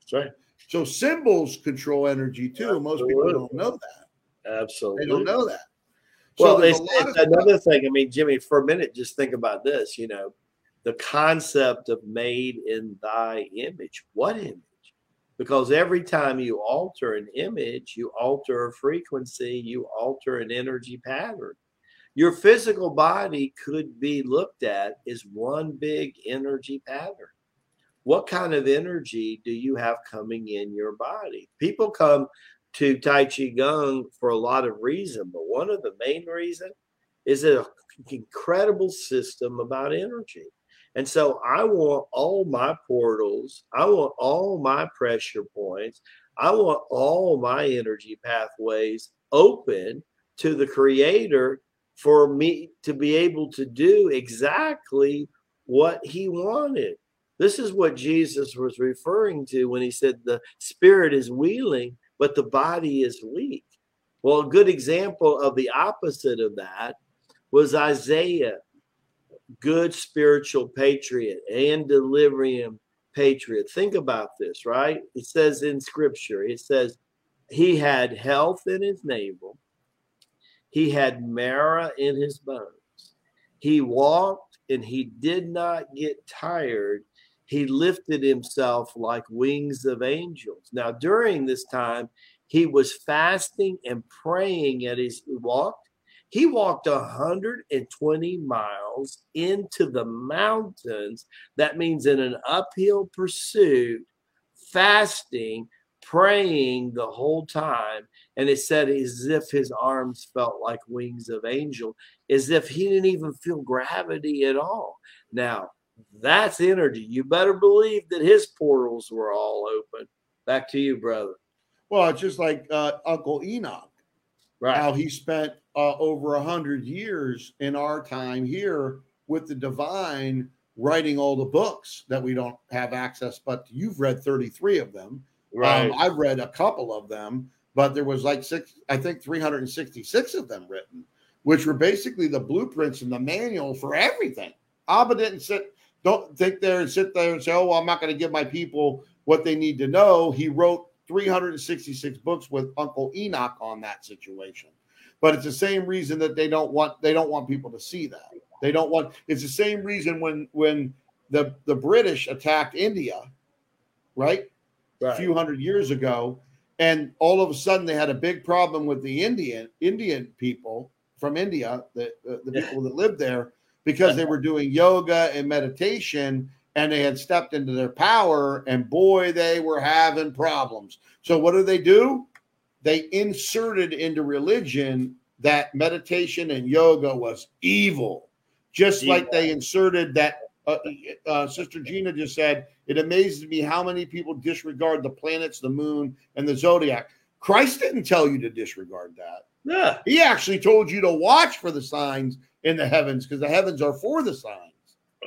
[SPEAKER 2] That's right.
[SPEAKER 1] So symbols control energy too. Absolutely. Most people don't know that.
[SPEAKER 2] Absolutely.
[SPEAKER 1] They don't know that.
[SPEAKER 2] So well, it's, it's another stuff. thing. I mean, Jimmy, for a minute, just think about this. You know, the concept of made in thy image. What image? Because every time you alter an image, you alter a frequency, you alter an energy pattern. Your physical body could be looked at as one big energy pattern what kind of energy do you have coming in your body? People come to Tai Chi Gong for a lot of reason, but one of the main reason is an incredible system about energy. And so I want all my portals, I want all my pressure points, I want all my energy pathways open to the creator for me to be able to do exactly what he wanted. This is what Jesus was referring to when he said the spirit is willing, but the body is weak. Well, a good example of the opposite of that was Isaiah, good spiritual patriot and delivering patriot. Think about this, right? It says in scripture, it says, he had health in his navel, he had marrow in his bones, he walked and he did not get tired he lifted himself like wings of angels. Now, during this time, he was fasting and praying at his walked. He walked 120 miles into the mountains. That means in an uphill pursuit, fasting, praying the whole time. And it said as if his arms felt like wings of angel, as if he didn't even feel gravity at all. Now, that's energy. You better believe that his portals were all open. Back to you, brother.
[SPEAKER 1] Well, it's just like uh, Uncle Enoch, right? How he spent uh, over a hundred years in our time here with the divine, writing all the books that we don't have access. But you've read thirty-three of them, um, right? Um, I've read a couple of them, but there was like six, I think, three hundred and sixty-six of them written, which were basically the blueprints and the manual for everything. Abba didn't sit don't think there and sit there and say, oh, well, I'm not going to give my people what they need to know. He wrote 366 books with Uncle Enoch on that situation. But it's the same reason that they don't want they don't want people to see that. They don't want it's the same reason when when the the British attacked India, right? right. A few hundred years ago, and all of a sudden they had a big problem with the Indian Indian people from India, the the, the people that lived there because they were doing yoga and meditation and they had stepped into their power and boy they were having problems so what do they do they inserted into religion that meditation and yoga was evil, just evil. like they inserted that. Uh, uh, Sister Gina just said, It amazes me how many people disregard the planets, the moon, and the zodiac. Christ didn't tell you to disregard that.
[SPEAKER 2] Yeah.
[SPEAKER 1] He actually told you to watch for the signs in the heavens because the heavens are for the signs.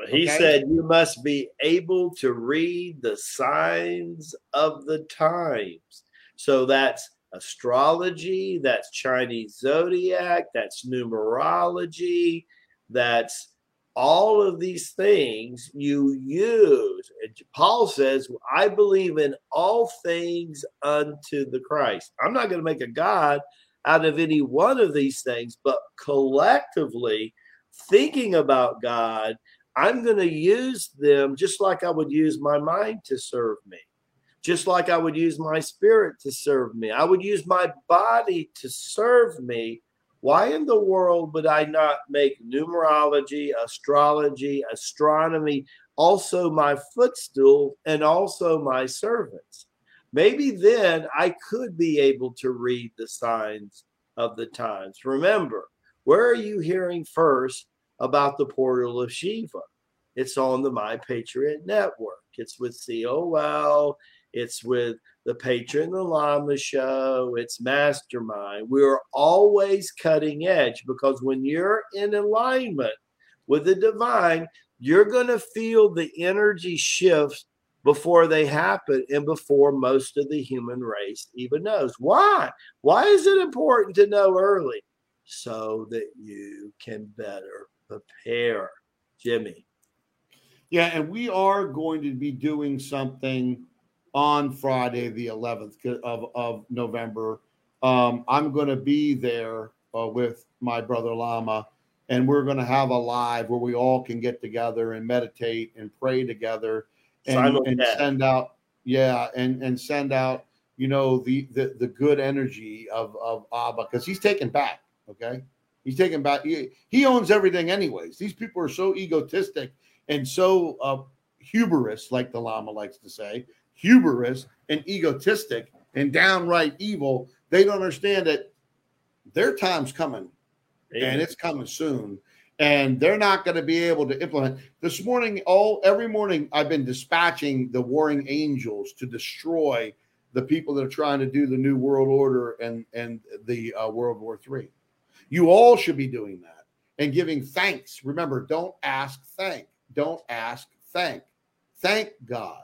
[SPEAKER 2] He okay? said you must be able to read the signs of the times. So that's astrology, that's Chinese zodiac, that's numerology, that's all of these things you use. And Paul says, I believe in all things unto the Christ. I'm not going to make a God out of any one of these things, but collectively, thinking about God, I'm going to use them just like I would use my mind to serve me just like I would use my spirit to serve me. I would use my body to serve me. Why in the world would I not make numerology, astrology, astronomy also my footstool and also my servants? Maybe then I could be able to read the signs of the times. Remember, where are you hearing first about the portal of Shiva? It's on the My Patriot Network. It's with COL. It's with the Patriot and the Lama Show. It's Mastermind. We're always cutting edge because when you're in alignment with the divine, you're going to feel the energy shifts before they happen and before most of the human race even knows. Why? Why is it important to know early? So that you can better prepare. Jimmy.
[SPEAKER 1] Yeah, and we are going to be doing something on Friday, the 11th of, of November. Um, I'm going to be there uh, with my brother Lama, and we're going to have a live where we all can get together and meditate and pray together and, and send out, yeah, and and send out, you know, the the, the good energy of of Abba because he's taken back. Okay, he's taken back. He, he owns everything, anyways. These people are so egotistic and so uh, hubris, like the Lama likes to say, hubris and egotistic and downright evil. They don't understand that their time's coming Amen. and it's coming soon. And they're not going to be able to implement. This morning, all every morning, I've been dispatching the warring angels to destroy the people that are trying to do the new world order and and the uh, World War Three. You all should be doing that and giving thanks. Remember, don't ask, thank. Don't ask, thank. Thank God.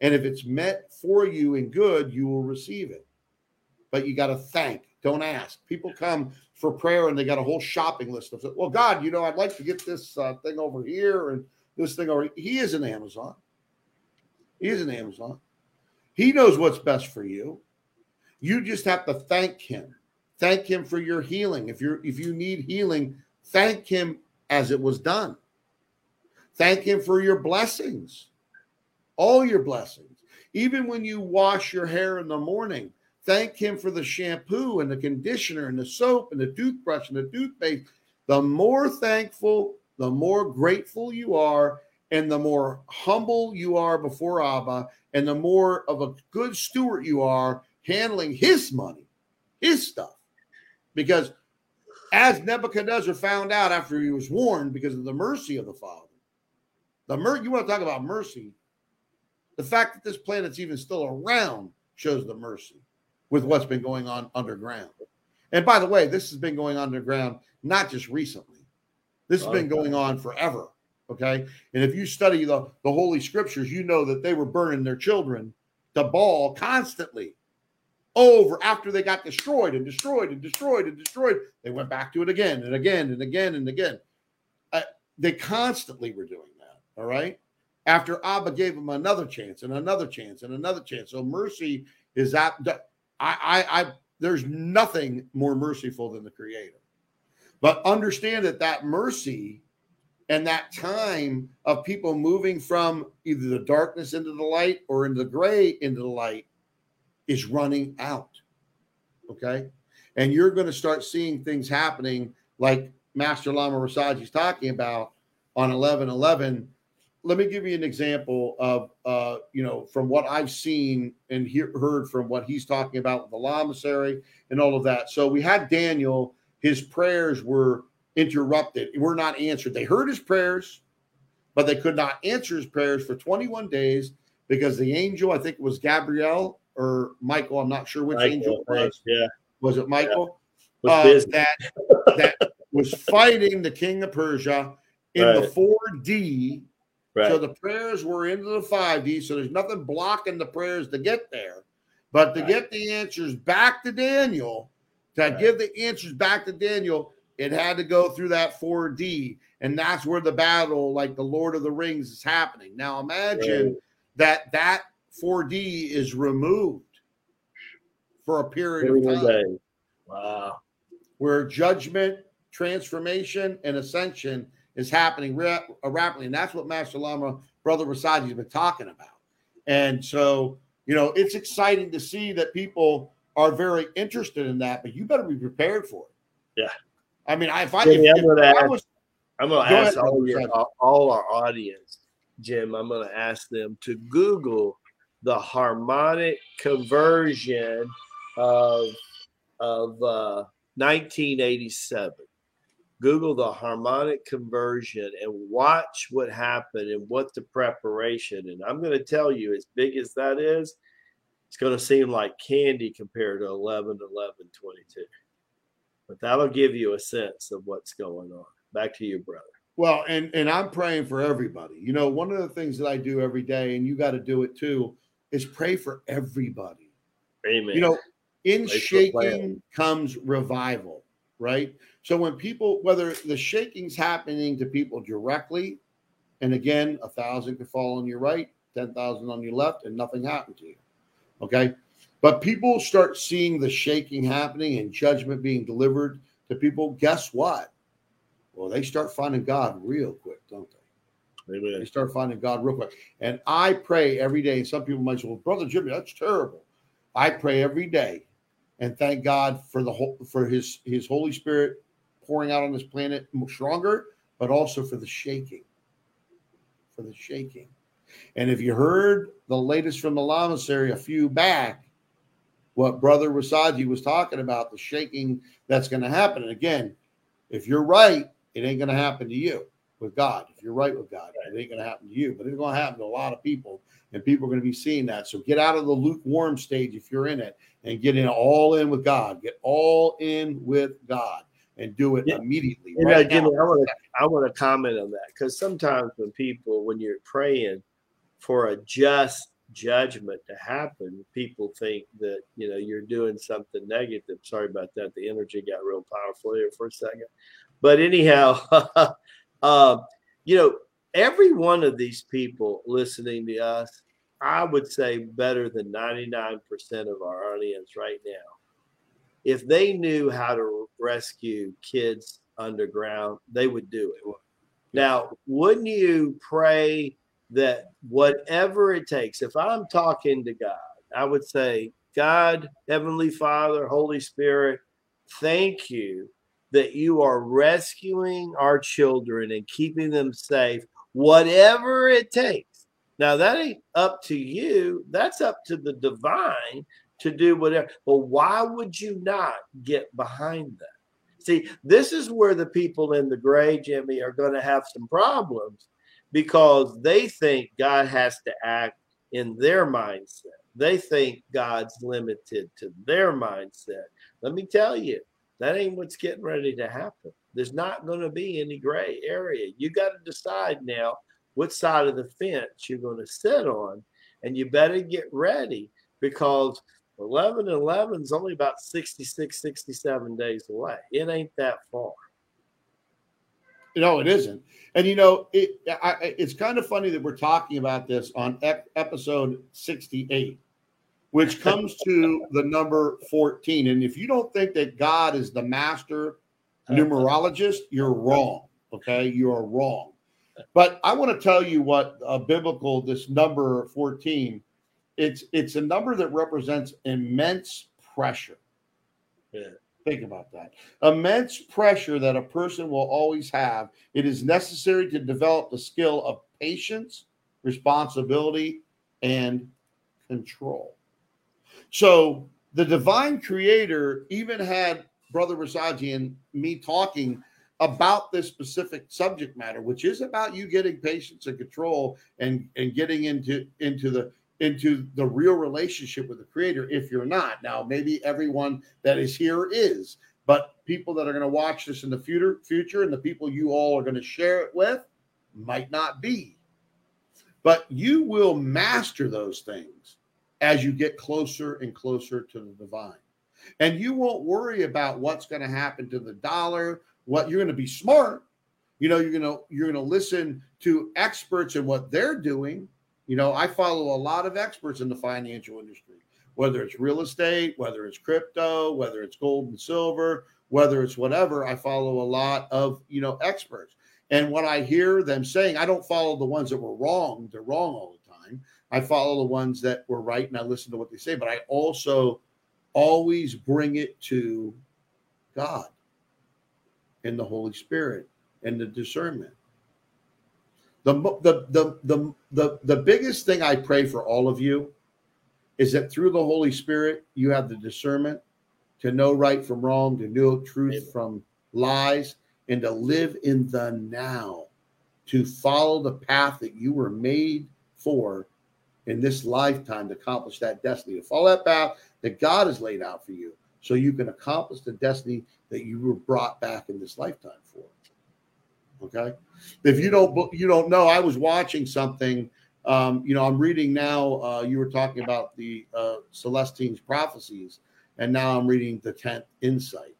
[SPEAKER 1] And if it's meant for you and good, you will receive it. But you got to thank, don't ask. People come for prayer and they got a whole shopping list of, well, God, you know, I'd like to get this uh, thing over here and this thing over. He is an Amazon. He is an Amazon. He knows what's best for you. You just have to thank him. Thank him for your healing. If you're if you need healing, thank him as it was done. Thank him for your blessings all your blessings. Even when you wash your hair in the morning, thank Him for the shampoo and the conditioner and the soap and the toothbrush and the toothpaste. The more thankful, the more grateful you are, and the more humble you are before Abba, and the more of a good steward you are handling His money, His stuff. Because as Nebuchadnezzar found out after he was warned because of the mercy of the Father, the mer- you want to talk about mercy the fact that this planet's even still around shows the mercy with what's been going on underground. And by the way, this has been going underground not just recently. This has been going on forever. Okay. And if you study the, the holy scriptures, you know that they were burning their children to Baal constantly over after they got destroyed and destroyed and destroyed and destroyed. They went back to it again and again and again and again. Uh, they constantly were doing that. All right after Abba gave them another chance and another chance and another chance. So mercy is that I, I, I there's nothing more merciful than the creator. But understand that that mercy and that time of people moving from either the darkness into the light or into the gray into the light is running out. Okay. And you're going to start seeing things happening like Master Lama Rasaji is talking about on 11 11 let me give you an example of uh, you know from what I've seen and hear, heard from what he's talking about with the lamasery and all of that. So we had Daniel. His prayers were interrupted. Were not answered. They heard his prayers, but they could not answer his prayers for 21 days because the angel, I think it was Gabriel or Michael. I'm not sure which
[SPEAKER 2] Michael,
[SPEAKER 1] angel it was.
[SPEAKER 2] Yeah.
[SPEAKER 1] Was it Michael?
[SPEAKER 2] Was
[SPEAKER 1] Uh, that that was fighting the king of Persia in the 4D.
[SPEAKER 2] Right.
[SPEAKER 1] So the prayers were into the 5D. So there's nothing blocking the prayers to get there. But to
[SPEAKER 2] Right.
[SPEAKER 1] get the answers back to Daniel, to
[SPEAKER 2] Right.
[SPEAKER 1] give the answers back to Daniel, it had to go through that 4D. And that's where the battle, like the Lord of the Rings, is happening. Now imagine that that 4D is removed for a period of time
[SPEAKER 2] days. Wow.
[SPEAKER 1] where judgment, transformation, and ascension is happening ra- rapidly. And that's what Master Lama, Brother Rasaji, has been talking about. And so, you know, it's exciting to see that people are very interested in that, but you better be prepared for it.
[SPEAKER 2] Yeah.
[SPEAKER 1] I mean, I- if I,
[SPEAKER 2] Jimmy,
[SPEAKER 1] if,
[SPEAKER 2] I'm gonna
[SPEAKER 1] if
[SPEAKER 2] ask-
[SPEAKER 1] was,
[SPEAKER 2] I'm going to
[SPEAKER 1] Go
[SPEAKER 2] ask
[SPEAKER 1] ahead,
[SPEAKER 2] all, your, all our audience, Jim, I'm going to ask them to Google the harmonic convergence of, of uh, 1987. Google the harmonic convergence and watch what happened and what the preparation. And I'm going to tell you, as big as that is, it's going to seem like candy compared to 11 11 22. But that'll give you a sense of what's going on. Back to you, brother.
[SPEAKER 1] well, and and I'm praying for everybody. You know, one of the things that I do every day, and you got to do it too, is pray for everybody.
[SPEAKER 2] Amen.
[SPEAKER 1] You know, in shaking comes revival, right? So when people, whether the shaking's happening to people directly, and again, a thousand could fall on your right, ten thousand on your left, and nothing happened to you. Okay. But people start seeing the shaking happening and judgment being delivered to people. Guess what? Well, they start finding God real quick, don't they? They
[SPEAKER 2] Amen.
[SPEAKER 1] start finding God real quick. And I pray every day. And some people might say, "Well, brother Jimmy, that's terrible." I pray every day, and thank God for the whole for His His Holy Spirit pouring out on this planet stronger, but also for the shaking, for the shaking. And if you heard the latest from the Lamasery a few back, what Brother Rasaji was talking about, the shaking that's going to happen. And again, if you're right, it ain't going to happen to you with God. If you're right with God, it ain't going to happen to you, but it's going to happen to a lot of people, and people are going to be seeing that. So get out of the lukewarm stage if you're in it, and get in all in with God. Get all in with God, and do it
[SPEAKER 2] Yeah.
[SPEAKER 1] immediately.
[SPEAKER 2] You uh, know,
[SPEAKER 1] right
[SPEAKER 2] Jimmy,
[SPEAKER 1] now.
[SPEAKER 2] I want to I want to comment on that because sometimes when people, when you're praying for a just judgment to happen, people think that you know you're doing something negative. Sorry about that. The energy got real powerful here for a second, but anyhow, uh, you know, every one of these people listening to us, I would say better than 99% of our audience right now if they knew how to rescue kids underground, they would do it. Now, wouldn't you pray that whatever it takes, if I'm talking to God, I would say, God, Heavenly Father, Holy Spirit, thank you that you are rescuing our children and keeping them safe, whatever it takes. Now, that ain't up to you, that's up to the divine to do whatever. But why would you not get behind that? See, this is where the people in the gray, Jimmy, are going to have some problems because they think God has to act in their mindset. They think God's limited to their mindset. Let me tell you, that ain't what's getting ready to happen. There's not going to be any gray area. You got to decide now what side of the fence you're going to sit on, and you better get ready because 11 and 11 is only about 66, 67 days away. It ain't that far.
[SPEAKER 1] No, it isn't. And you know, it I, it's kind of funny that we're talking about this on ep- episode 68, which comes to the number 14. And if you don't think that God is the master numerologist, you're wrong. Okay, you are wrong. But I want to tell you what a biblical this number 14. It's it's a number that represents immense pressure.
[SPEAKER 2] Yeah.
[SPEAKER 1] Think about that. Immense pressure that a person will always have. It is necessary to develop the skill of patience, responsibility, and control. So the divine creator even had Brother Rasaji and me talking about this specific subject matter, which is about you getting patience and control and, and getting into into the into the real relationship with the creator if you're not. Now, maybe everyone that is here is, but people that are going to watch this in the future future and the people you all are going to share it with might not be. But you will master those things as you get closer and closer to the divine. And you won't worry about what's going to happen to the dollar, what you're going to be smart. You know, you're going to you're going to listen to experts and what they're doing. You know, I follow a lot of experts in the financial industry, whether it's real estate, whether it's crypto, whether it's gold and silver, whether it's whatever. I follow a lot of, you know, experts. And what I hear them saying, I don't follow the ones that were wrong. They're wrong all the time. I follow the ones that were right and I listen to what they say, but I also always bring it to God and the Holy Spirit and the discernment. The, the, the, the, the, the biggest thing I pray for all of you is that through the Holy Spirit, you have the discernment to know right from wrong, to know truth Amen. from lies, and to live in the now, to follow the path that you were made for in this lifetime to accomplish that destiny, to follow that path that God has laid out for you so you can accomplish the destiny that you were brought back in this lifetime for. Okay. If you don't you don't know, I was watching something. Um, you know, I'm reading now. Uh, you were talking about the uh, Celestine's prophecies, and now I'm reading the tenth insight.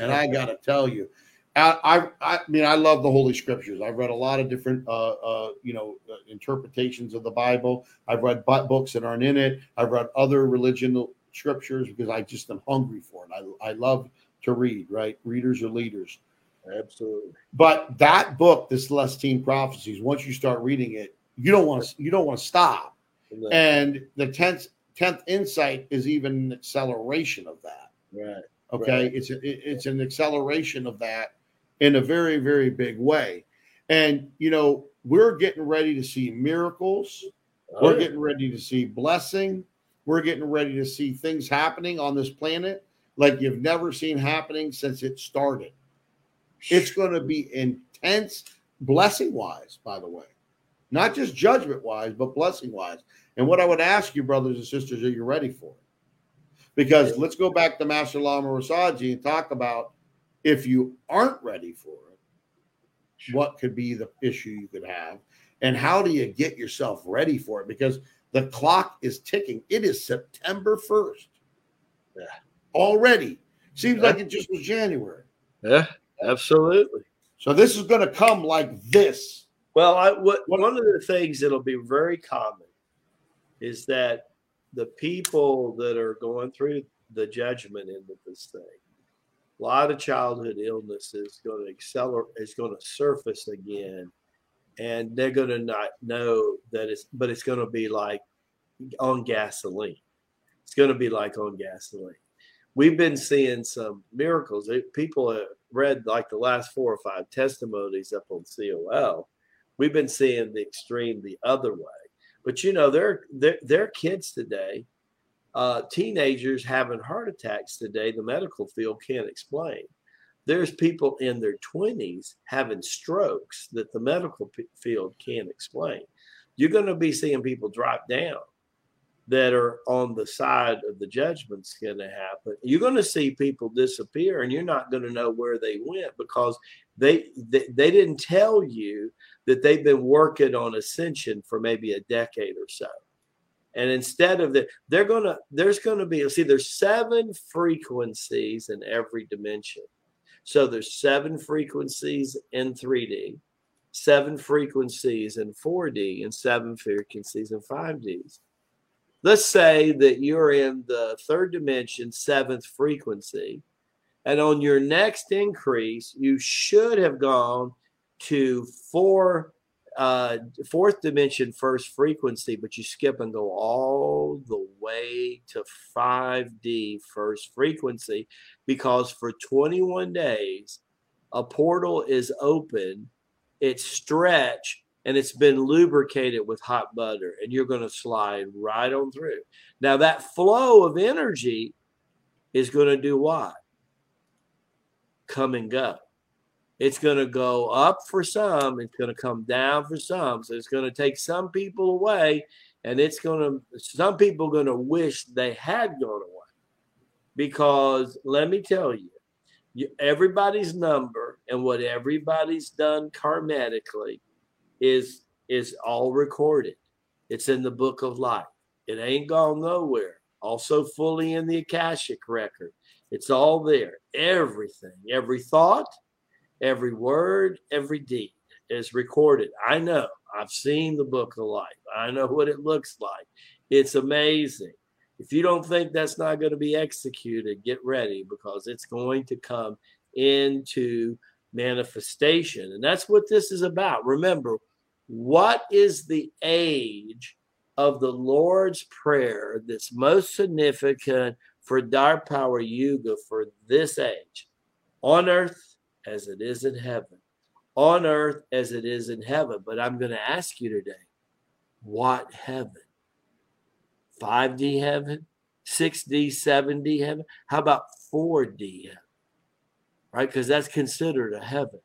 [SPEAKER 1] And I got to tell you, I, I, I mean, I love the Holy Scriptures. I've read a lot of different, uh, uh, you know, uh, interpretations of the Bible. I've read books that aren't in it. I've read other religion scriptures because I just am hungry for it. I, I love to read. Right, readers are leaders.
[SPEAKER 2] Absolutely.
[SPEAKER 1] But that book, the Celestine Prophecies, once you start reading it, you don't want to. You don't want to stop. And the tenth tenth insight is even an acceleration of that.
[SPEAKER 2] Right.
[SPEAKER 1] Okay.
[SPEAKER 2] Right.
[SPEAKER 1] It's a, it's an acceleration of that in a very, very big way. And, you know, we're getting ready to see miracles. Oh, we're getting ready to see blessing. We're getting ready to see things happening on this planet like you've never seen happening since it started. It's going to be intense, blessing wise, by the way, not just judgment wise, but blessing wise. And what I would ask you, brothers and sisters, are you ready for it? Because let's go back to Master Lama Rasaji and talk about if you aren't ready for it, what could be the issue you could have? And how do you get yourself ready for it? Because the clock is ticking. It is September 1st.
[SPEAKER 2] Yeah.
[SPEAKER 1] Already. Seems yeah. like it just was January.
[SPEAKER 2] Yeah, absolutely.
[SPEAKER 1] So this is going to come like this.
[SPEAKER 2] Well, I, what, one of the things that'll be very common is that the people that are going through the judgment into this thing a lot of childhood illness is going to accelerate is going to surface again. And they're going to not know that it's but it's going to be like on gasoline. It's going to be like on gasoline. We've been seeing some miracles. People have read like the last four or five testimonies up on col we've been seeing the extreme the other way. But you know they're they're, they're kids today uh, teenagers having heart attacks today, the medical field can't explain. There's people in their 20s having strokes that the medical p- field can't explain. You're going to be seeing people drop down that are on the side of the judgment's going to happen. You're going to see people disappear, and you're not going to know where they went because they, they they didn't tell you that they've been working on ascension for maybe a decade or so. And instead of the, they're gonna, there's gonna be, see, there's seven frequencies in every dimension. So there's seven frequencies in 3D, seven frequencies in 4D, and seven frequencies in 5Ds. Let's say that you're in the third dimension, seventh frequency, and on your next increase, you should have gone to four uh, fourth dimension first frequency, but you skip and go all the way to 5D first frequency because for 21 days, a portal is open. It's stretched and it's been lubricated with hot butter, and you're going to slide right on through. Now, that flow of energy is going to do what? Come and go. It's going to go up for some, it's going to come down for some. So it's going to take some people away, and it's going to, some people are going to wish they had gone away. Because let me tell you, you everybody's number and what everybody's done karmatically is is all recorded. It's in the book of life. It ain't gone nowhere. Also fully in the Akashic record. It's all there. Everything, every thought, every word, every deed is recorded. I know. I've seen the book of life. I know what it looks like. It's amazing. If you don't think that's not going to be executed, get ready because it's going to come into manifestation. And that's what this is about. Remember, what is the age of the Lord's Prayer that's most significant for Dwapara Yuga for this age? On earth as it is in heaven. On earth as it is in heaven. But I'm going to ask you today what heaven? 5D heaven? 6D, 7D heaven? How about 4D heaven? Right? Because that's considered a heaven.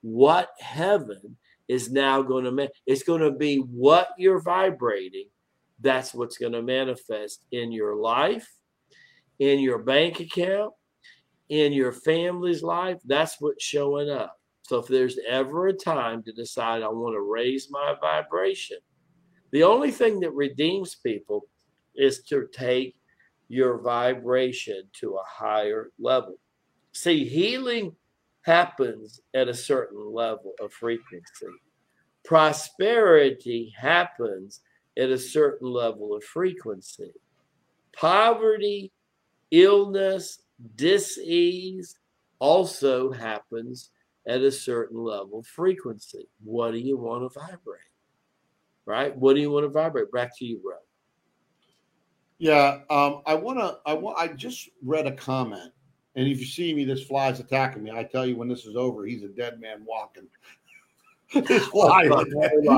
[SPEAKER 2] What heaven is now going to make it's going to be what you're vibrating that's what's going to manifest in your life in your bank account in your family's life that's what's showing up so if there's ever a time to decide i want to raise my vibration the only thing that redeems people is to take your vibration to a higher level see healing happens at a certain level of frequency. Prosperity happens at a certain level of frequency. Poverty, illness, disease also happens at a certain level frequency. What do you want to vibrate? Right? What do you want to vibrate? Back to you, bro.
[SPEAKER 1] Yeah, um, I want to. I want. I just read a comment and if you see me, this fly's attacking me. I tell you, when this is over, he's a dead man walking. this fly,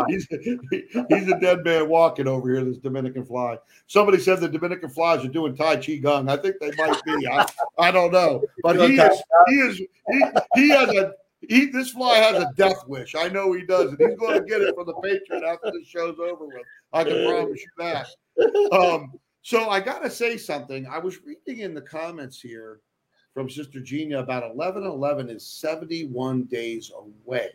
[SPEAKER 1] he's, he's a dead man walking over here. This Dominican fly. Somebody said the Dominican flies are doing Tai Chi Gung. I think they might be. I, I don't know, but he is. He is. He, he has a. He, this fly has a death wish. I know he does, and he's going to get it from the Patriot after the show's over with. I can promise you that. Um, so I got to say something. I was reading in the comments here from Sister Gina about 11 11 is 71 days away.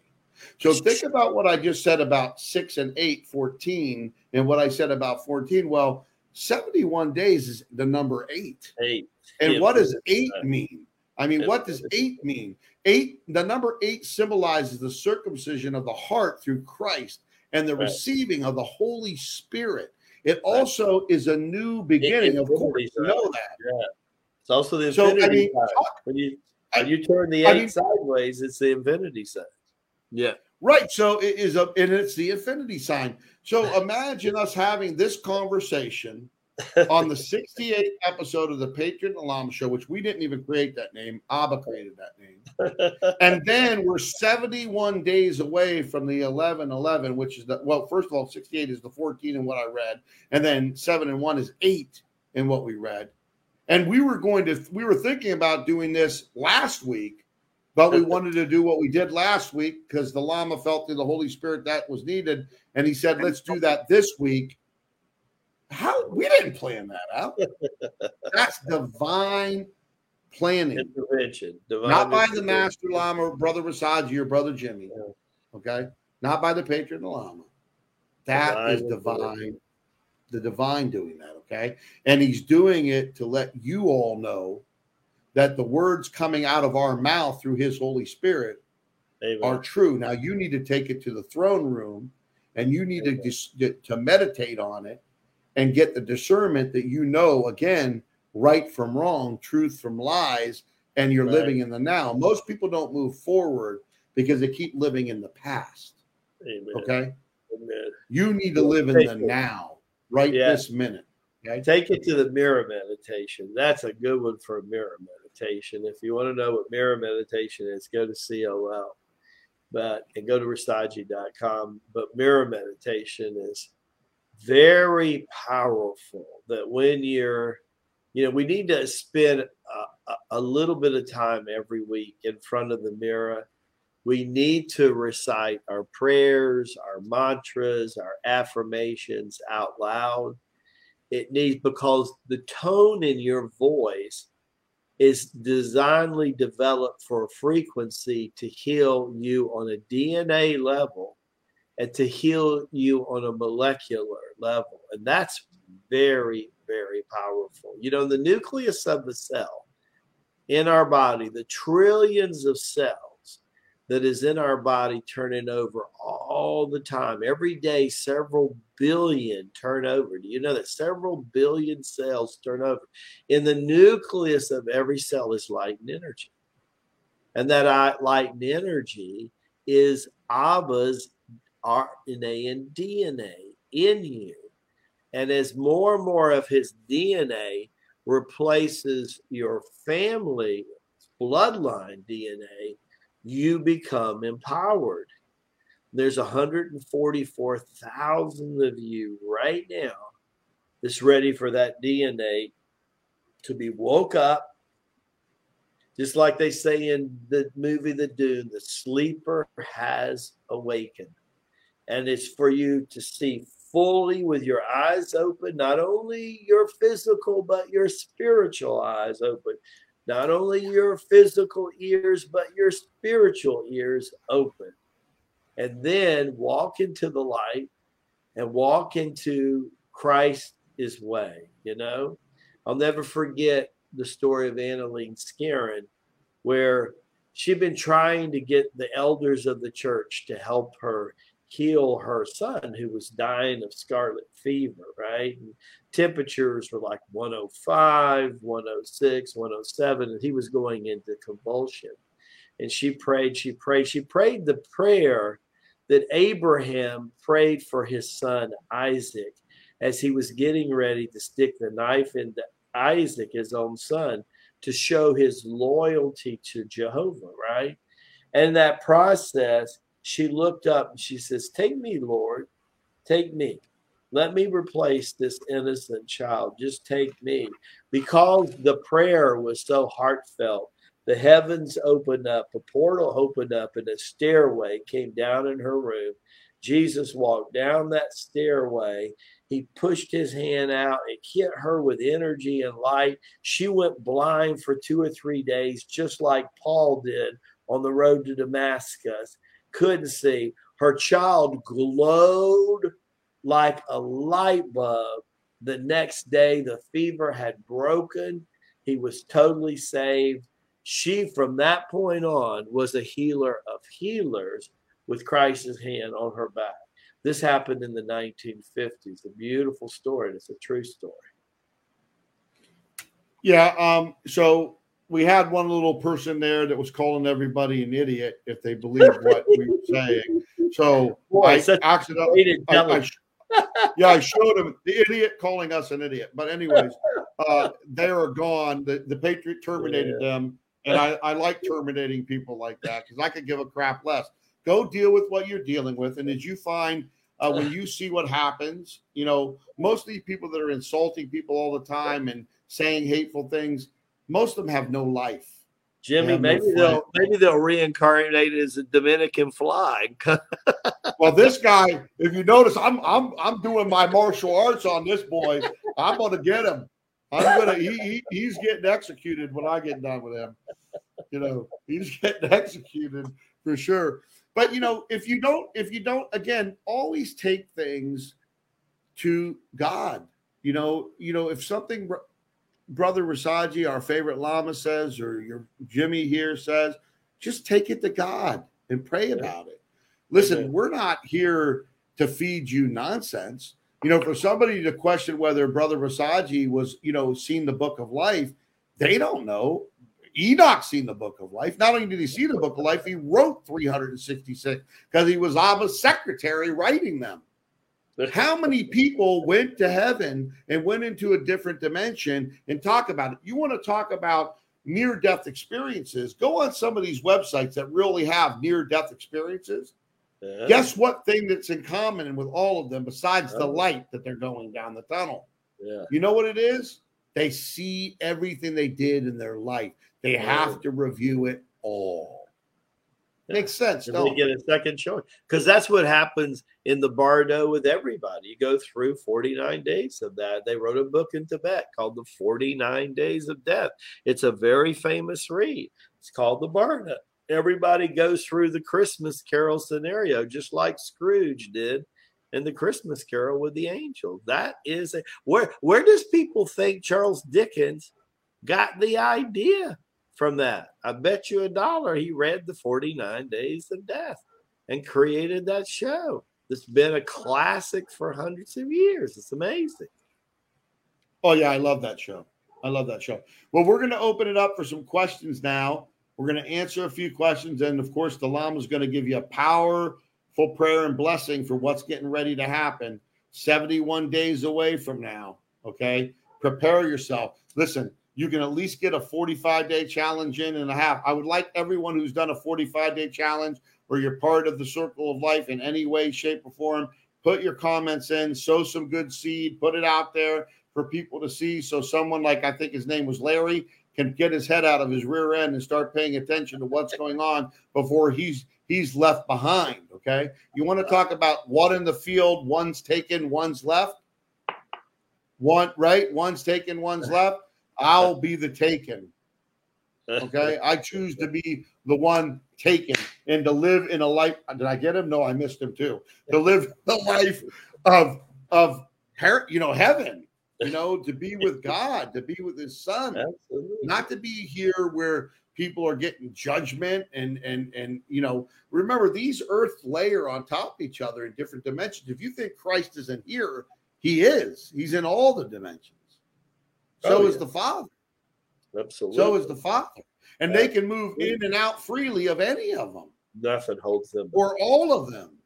[SPEAKER 1] So think about what I just said about 6 and 8, 14, and what I said about 14. Well, 71 days is the number 8.
[SPEAKER 2] 8.
[SPEAKER 1] And yeah, what does 8 uh, mean? I mean, what does 8 mean? 8, the number 8 symbolizes the circumcision of the heart through Christ and the right. receiving of the Holy Spirit. It also is a new beginning, of course. You know that.
[SPEAKER 2] Yeah. It's also the infinity so, I mean, sign. When you when you turn the eight I mean, sideways, it's the infinity sign.
[SPEAKER 1] Yeah. Right. So it is a and it's the infinity sign. So imagine us having this conversation on the 68th episode of the Patriot and Lama Show, which we didn't even create that name. Abba created that name. and then we're 71 days away from the 11 11, which is the well, first of all, 68 is the 14 in what I read, and then seven and one is eight in what we read. And we were going to, we were thinking about doing this last week, but we wanted to do what we did last week because the Lama felt through the Holy Spirit that was needed. And he said, let's do that this week. How we didn't plan that out. That's divine planning.
[SPEAKER 2] Intervention.
[SPEAKER 1] Divine Not by the Master Lama, or Brother Rasaji, or Brother Jimmie. Okay. Not by the Patriot Lama. That divine is divine the divine doing that, okay? And he's doing it to let you all know that the words coming out of our mouth through his Holy Spirit Amen. are true. Now you need to take it to the throne room and you need Amen. to to meditate on it and get the discernment that you know again right from wrong, truth from lies and you're right. living in the now. Most people don't move forward because they keep living in the past. Amen. Okay? Amen. You need to live in the now right yeah. this minute.
[SPEAKER 2] Okay? Take it to the mirror meditation. That's a good one for a mirror meditation. If you want to know what mirror meditation is, go to COL. but and go to rasaji.com. But mirror meditation is very powerful. That when you're, you know, we need to spend a, a little bit of time every week in front of the mirror. We need to recite our prayers, our mantras, our affirmations out loud. It needs because the tone in your voice is designedly developed for a frequency to heal you on a DNA level and to heal you on a molecular level. And that's very, very powerful. You know, the nucleus of the cell in our body, the trillions of cells that is in our body turning over all the time. Every day, several billion turn over. Do you know that several billion cells turn over? In the nucleus of every cell is light and energy. And that light and energy is Abba's RNA and DNA in you. And as more and more of his DNA replaces your family bloodline DNA, you become empowered. There's 144,000 of you right now that's ready for that DNA to be woke up. Just like they say in the movie The Dune, the sleeper has awakened. And it's for you to see fully with your eyes open, not only your physical, but your spiritual eyes open not only your physical ears, but your spiritual ears open. And then walk into the light and walk into Christ's way. You know, I'll never forget the story of Annalee Skarin, where she'd been trying to get the elders of the church to help her heal her son who was dying of scarlet fever, right? And temperatures were like 105, 106, 107, and he was going into convulsion. And she prayed, she prayed, she prayed the prayer that Abraham prayed for his son Isaac as he was getting ready to stick the knife into Isaac, his own son, to show his loyalty to Jehovah, right? And that process, she looked up and she says, Take me, Lord, take me. Let me replace this innocent child. Just take me. Because the prayer was so heartfelt, the heavens opened up, a portal opened up, and a stairway came down in her room. Jesus walked down that stairway. He pushed his hand out. It hit her with energy and light. She went blind for two or three days, just like Paul did on the road to Damascus. Couldn't see. Her child glowed like a light bulb. The next day, the fever had broken. He was totally saved. She, from that point on, was a healer of healers with Christ's hand on her back. This happened in the 1950s. A beautiful story. It's a true story.
[SPEAKER 1] Yeah. Um, so we had one little person there that was calling everybody an idiot if they believed what we were saying. So Boy, I accidentally, I, I, yeah, I showed him the idiot calling us an idiot. But anyways, uh, they are gone. The, the Patriot terminated yeah. them, and I, I like terminating people like that because I could give a crap less. Go deal with what you're dealing with, and as you find uh, when you see what happens, you know most of these people that are insulting people all the time and saying hateful things, most of them have no life.
[SPEAKER 2] Jimmie, maybe no they'll maybe they'll reincarnate as a Dominican fly.
[SPEAKER 1] well, this guy, if you notice, I'm I'm I'm doing my martial arts on this boy. I'm gonna get him. I'm gonna he, he he's getting executed when I get done with him. You know, he's getting executed for sure. But you know, if you don't, if you don't, again, always take things to God. You know, you know, if something brother Rasaji, our favorite Lama says, or your Jimmie here says, just take it to God and pray about it. Listen, Amen. we're not here to feed you nonsense. You know, for somebody to question whether Brother Rasaji was, you know, seen the book of life, they don't know. Enoch seen the book of life. Not only did he see the book of life, he wrote 366 because he was Abba's secretary writing them. How many people went to heaven and went into a different dimension and talk about it? You want to talk about near death experiences, go on some of these websites that really have near death experiences. Yeah. Guess what thing that's in common with all of them besides the oh. light that they're going down the tunnel?
[SPEAKER 2] Yeah.
[SPEAKER 1] You know what it is? They see everything they did in their life. They have oh. to review it all. Makes sense.
[SPEAKER 2] And they get a second choice because that's what happens in the Bardo with everybody. You go through 49 days of that. They wrote a book in Tibet called The 49 Days of Death. It's a very famous read. It's called the Bardo. Everybody goes through the Christmas Carol scenario, just like Scrooge did in the Christmas Carol with the angel. That is a where where does people think Charles Dickens got the idea from that. I bet you a dollar he read the 49 Days of Death and created that show. It's been a classic for hundreds of years. It's amazing.
[SPEAKER 1] Oh, yeah, I love that show. I love that show. Well, we're going to open it up for some questions now. We're going to answer a few questions. And of course, the Lama is going to give you a powerful prayer and blessing for what's getting ready to happen 71 days away from now. Okay. Prepare yourself. Listen, you can at least get a 45 day challenge in and a half. I would like everyone who's done a 45 day challenge or you're part of the circle of life in any way, shape, or form, put your comments in, sow some good seed, put it out there for people to see. So someone like I think his name was Larry can get his head out of his rear end and start paying attention to what's going on before he's he's left behind. Okay. You want to talk about what in the field, one's taken, one's left. One right, one's taken, one's left I'll be the taken. Okay. I choose to be the one taken and to live in a life. Did I get him? No, I missed him too. To live the life of of you know heaven, you know, to be with God, to be with his son, Absolutely. not to be here where people are getting judgment and and and you know remember these earth layer on top of each other in different dimensions if you think christ isn't here he is he's in all the dimensions so oh, is the Father.
[SPEAKER 2] Absolutely.
[SPEAKER 1] So is the Father. And Absolutely. they can move in and out freely of any of them.
[SPEAKER 2] Nothing holds them.
[SPEAKER 1] Or all of them.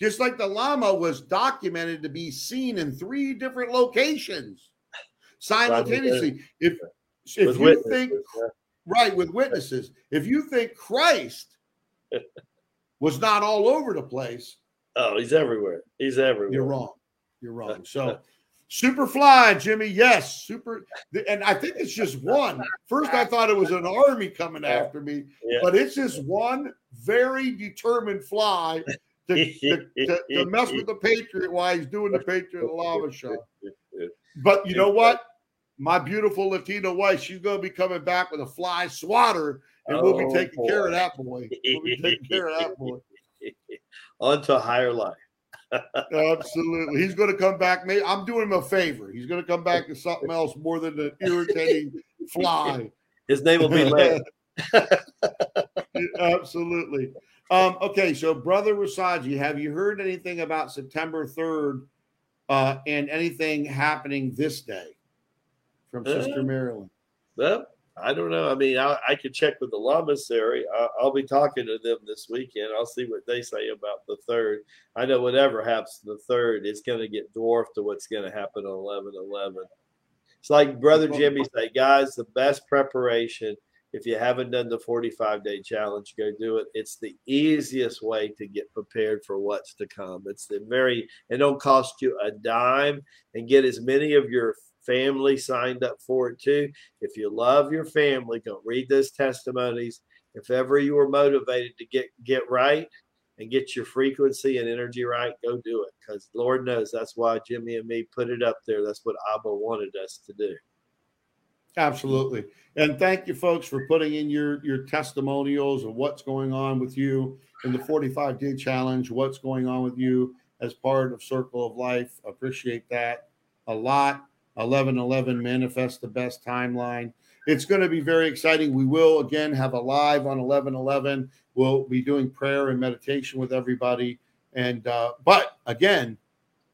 [SPEAKER 1] Just like the Lama was documented to be seen in three different locations simultaneously. If if with you think right with witnesses, if you think Christ was not all over the place,
[SPEAKER 2] oh, he's everywhere. He's everywhere.
[SPEAKER 1] You're wrong. You're wrong. So Superfly, Jimmie. Yes, super. And I think it's just one. First, I thought it was an army coming after me, yeah. but it's just one very determined fly to, to, to, to, mess with the Patriot while he's doing the Patriot Lama show. But you know what? My beautiful Latina wife, she's going to be coming back with a fly swatter, and we'll be oh, taking care of that boy. We'll be taking care of that boy.
[SPEAKER 2] On to higher life.
[SPEAKER 1] Absolutely. He's going to come back. Maybe I'm doing him a favor. He's going to come back to something else more than an irritating fly.
[SPEAKER 2] His name will be Larry.
[SPEAKER 1] Absolutely. Um, okay, so brother Rasaji, have you heard anything about September 3rd uh, and anything happening this day from Sister uh, Marilyn?
[SPEAKER 2] Well, I don't know. I mean, I, I could check with the lamasery. I, I'll be talking to them this weekend. I'll see what they say about the third. I know whatever happens the third, is going to get dwarfed to what's going to happen on 11 11. It's like Brother Jimmie say, guys, the best preparation. If you haven't done the 45 day challenge, go do it. It's the easiest way to get prepared for what's to come. It's the very, it don't cost you a dime and get as many of your family signed up for it too. If you love your family, go read those testimonies. If ever you were motivated to get get right and get your frequency and energy right, go do it. Because Lord knows that's why Jimmie and me put it up there. That's what Abba wanted us to do.
[SPEAKER 1] Absolutely. And thank you folks for putting in your your testimonials of what's going on with you in the 45 day challenge, what's going on with you as part of Circle of Life. Appreciate that a lot. 11 11 manifest the best timeline. It's going to be very exciting. We will again have a live on 11 11. We'll be doing prayer and meditation with everybody. And, uh, but again,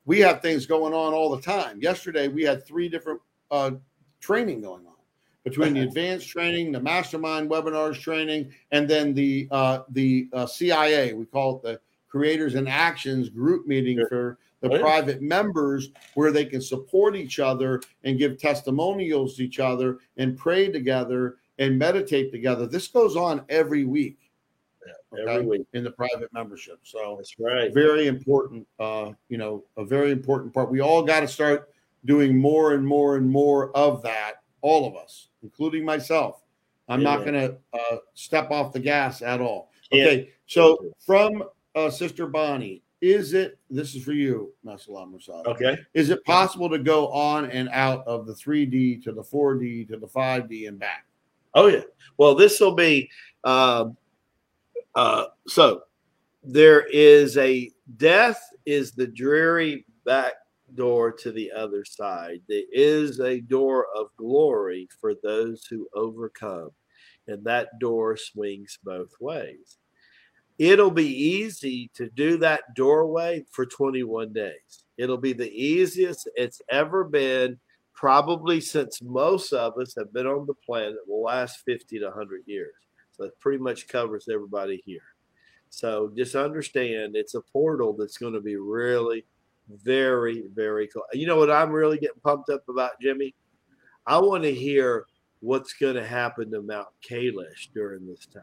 [SPEAKER 1] we have things going on all the time. Yesterday, we had three different uh, training going on between the advanced training, the mastermind webinars training, and then the uh, the uh, CIA. We call it the Creators and Actions group meeting sure. for the
[SPEAKER 2] Oh, yeah.
[SPEAKER 1] private members where they can support each other and give testimonials to each other and pray together and meditate together. This goes on every week.
[SPEAKER 2] Every
[SPEAKER 1] okay,
[SPEAKER 2] week.
[SPEAKER 1] in the private membership. So
[SPEAKER 2] That's right.
[SPEAKER 1] very important uh you know a very important part we all got to start doing more and more and more of that all of us including myself i'm not going to uh step off the gas at all
[SPEAKER 2] Yeah.
[SPEAKER 1] okay so from uh sister bonnie is it this is for you Master Lama Rasaji.
[SPEAKER 2] Okay.
[SPEAKER 1] is it possible to go on and out of the 3d to the 4d to the 5d and back
[SPEAKER 2] Oh yeah. Well, this will be um, uh, so. There is a death is the dreary back door to the other side. There is a door of glory for those who overcome, and that door swings both ways. It'll be easy to do that doorway for 21 days. It'll be the easiest it's ever been probably since most of us have been on the planet will last 50 to 100 years. So it pretty much covers everybody here. So just understand it's a portal that's going to be really very, very cool. You know what I'm really getting pumped up about, Jimmie? I want to hear what's going to happen to Mount Kailash during this time.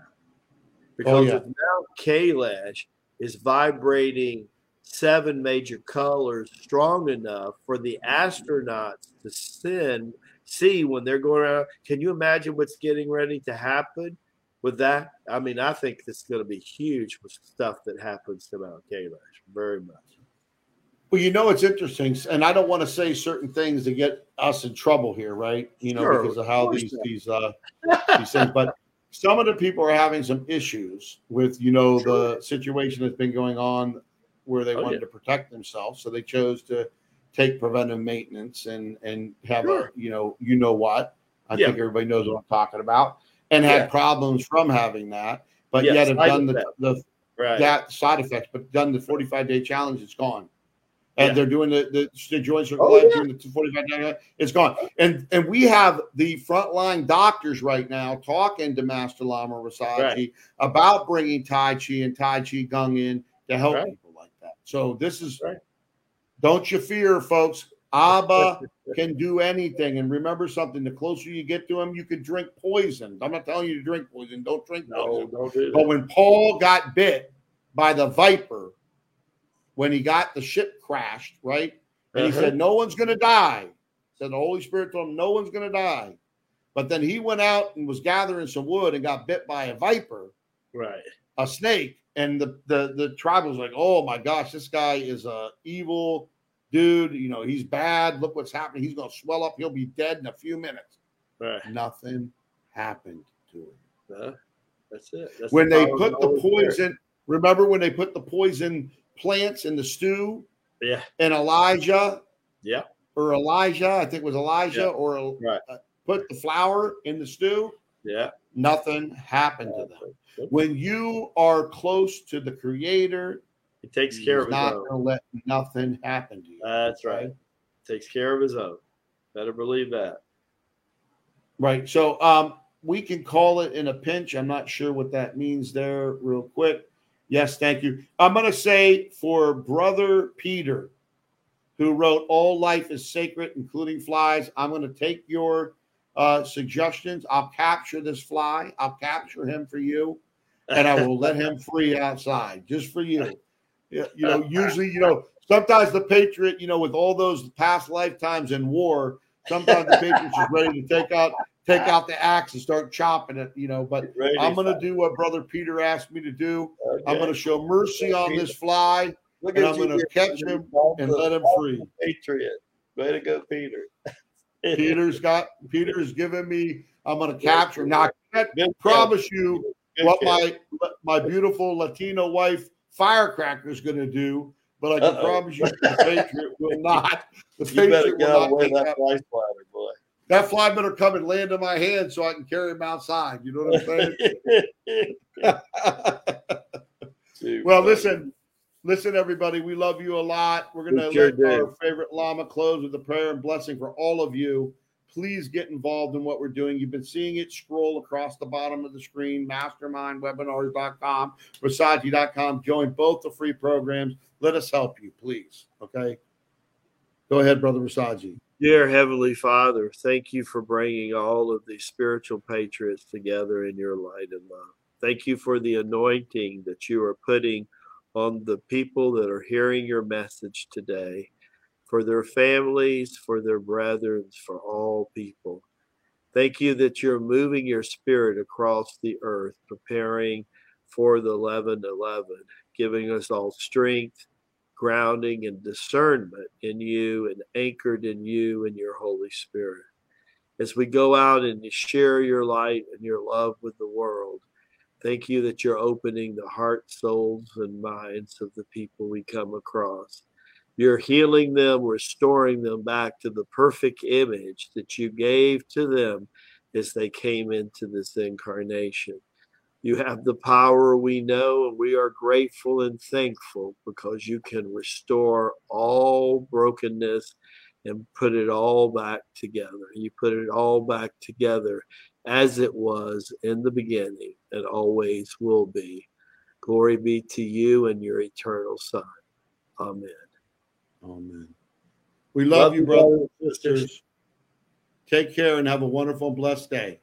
[SPEAKER 2] Because
[SPEAKER 1] yeah.
[SPEAKER 2] if Mount Kailash is vibrating seven major colors strong enough for the astronauts to send see when they're going around. Can you imagine what's getting ready to happen with that? I mean, I think this is going to be huge with stuff that happens to Mount Kailash. Very much.
[SPEAKER 1] Well, you know, it's interesting, and I don't want to say certain things to get us in trouble here, right? You know,
[SPEAKER 2] Sure,
[SPEAKER 1] because of
[SPEAKER 2] of
[SPEAKER 1] how
[SPEAKER 2] course
[SPEAKER 1] these these uh these things. But some of the people are having some issues with, you know, the situation that's been going on where they
[SPEAKER 2] Oh,
[SPEAKER 1] wanted
[SPEAKER 2] yeah.
[SPEAKER 1] to protect themselves, so they chose to take preventive maintenance and and have a, you know, you know what? I
[SPEAKER 2] Yeah.
[SPEAKER 1] think everybody knows what I'm talking about, and had problems from having that, but
[SPEAKER 2] Yes,
[SPEAKER 1] yet have done the the
[SPEAKER 2] Right.
[SPEAKER 1] that side effects, but done the 45 day challenge, it's gone. And
[SPEAKER 2] Yeah.
[SPEAKER 1] they're doing the the, the joint circle
[SPEAKER 2] Oh, yeah.
[SPEAKER 1] doing the 45 it's gone. And and we have the frontline doctors right now talking to Master Lama Rasaji
[SPEAKER 2] Right.
[SPEAKER 1] about bringing Tai Chi and Tai Chi Gung in to help
[SPEAKER 2] Right.
[SPEAKER 1] people like that. So this is
[SPEAKER 2] Right.
[SPEAKER 1] don't you fear, folks. Abba can do anything. And remember something: the closer you get to him, you can drink poison. I'm not telling you to drink poison. Don't drink
[SPEAKER 2] No,
[SPEAKER 1] poison.
[SPEAKER 2] don't do
[SPEAKER 1] But when Paul got bit by the viper, when he got the ship crashed, right? And he
[SPEAKER 2] Uh-huh.
[SPEAKER 1] said, No one's going to die. Said the Holy Spirit told him, No one's going to die. But then he went out and was gathering some wood and got bit by a viper,
[SPEAKER 2] Right.
[SPEAKER 1] a snake. And the, the, the tribe was like, Oh my gosh, this guy is a evil dude. You know, he's bad. Look what's happening. He's going to swell up. He'll be dead in a few minutes.
[SPEAKER 2] Right.
[SPEAKER 1] Nothing happened to him
[SPEAKER 2] No, that's it. That's
[SPEAKER 1] when
[SPEAKER 2] the
[SPEAKER 1] they put the poison remember when they put the poison plants in the stew
[SPEAKER 2] Yeah.
[SPEAKER 1] and elijah
[SPEAKER 2] Yeah.
[SPEAKER 1] or elijah i think it was elijah
[SPEAKER 2] Yeah.
[SPEAKER 1] or
[SPEAKER 2] Right.
[SPEAKER 1] uh, put the flour in the stew
[SPEAKER 2] Yeah.
[SPEAKER 1] nothing happened to them when you are close to the creator
[SPEAKER 2] He takes care of his
[SPEAKER 1] not
[SPEAKER 2] own.
[SPEAKER 1] going to let nothing happen to you
[SPEAKER 2] That's right. Takes care of his own. Better believe that.
[SPEAKER 1] Right. So um, we can call it in a pinch. I'm not sure what that means there, real quick. Yes, thank you. I'm going to say for Brother Peter, who wrote All Life is Sacred, including flies, I'm going to take your uh, suggestions. I'll capture this fly, I'll capture him for you, and I will let him free outside just for you. You know, usually, you know, sometimes the Patriot, you know, with all those past lifetimes in war, sometimes the Patriots is ready to take out take out the axe and start chopping it, you know. But I'm going to do what Brother Peter asked me to do. I'm going to show mercy on this fly
[SPEAKER 2] Look
[SPEAKER 1] and I'm gonna catch him and let him free.
[SPEAKER 2] Patriot. Way to go, Peter.
[SPEAKER 1] Peter's got Peter's given me. I'm going to capture. Now I can't promise you what my my beautiful Latino wife Firecracker is going to do, but I can
[SPEAKER 2] Uh-oh.
[SPEAKER 1] promise you the Patriot will not. The
[SPEAKER 2] You better
[SPEAKER 1] Patriot will not
[SPEAKER 2] away that
[SPEAKER 1] that.
[SPEAKER 2] fly boy.
[SPEAKER 1] That fly better come and land in my hand so I can carry him outside. You know what I'm saying? Well,
[SPEAKER 2] buddy.
[SPEAKER 1] listen, listen, everybody. We love you a lot. We're going to
[SPEAKER 2] sure
[SPEAKER 1] let our favorite Lama close with a prayer and blessing for all of you. please get involved in what we're doing. You've been seeing it scroll across the bottom of the screen, mastermindwebinars.com, Rasaji.com. Join both the free programs. Let us help you, please. Okay. Go ahead, Brother Rasaji.
[SPEAKER 2] Dear Heavenly Father, thank you for bringing all of these spiritual patriots together in your light and love. Thank you for the anointing that you are putting on the people that are hearing your message today, for their families, for their brethren, for all people. Thank you that you're moving your spirit across the earth, preparing for the 11 11, giving us all strength grounding and discernment in you and anchored in you and your Holy Spirit. As we go out and share your light and your love with the world, thank you that you're opening the hearts, souls, and minds of the people we come across. You're healing them, restoring them back to the perfect image that you gave to them as they came into this incarnation. You have the power we know, and we are grateful and thankful because you can restore all brokenness and put it all back together. You put it all back together as it was in the beginning and always will be. Glory be to you and your eternal Son. Amen.
[SPEAKER 1] Amen. We love, love you, brothers and sisters. Take care and have a wonderful, blessed day.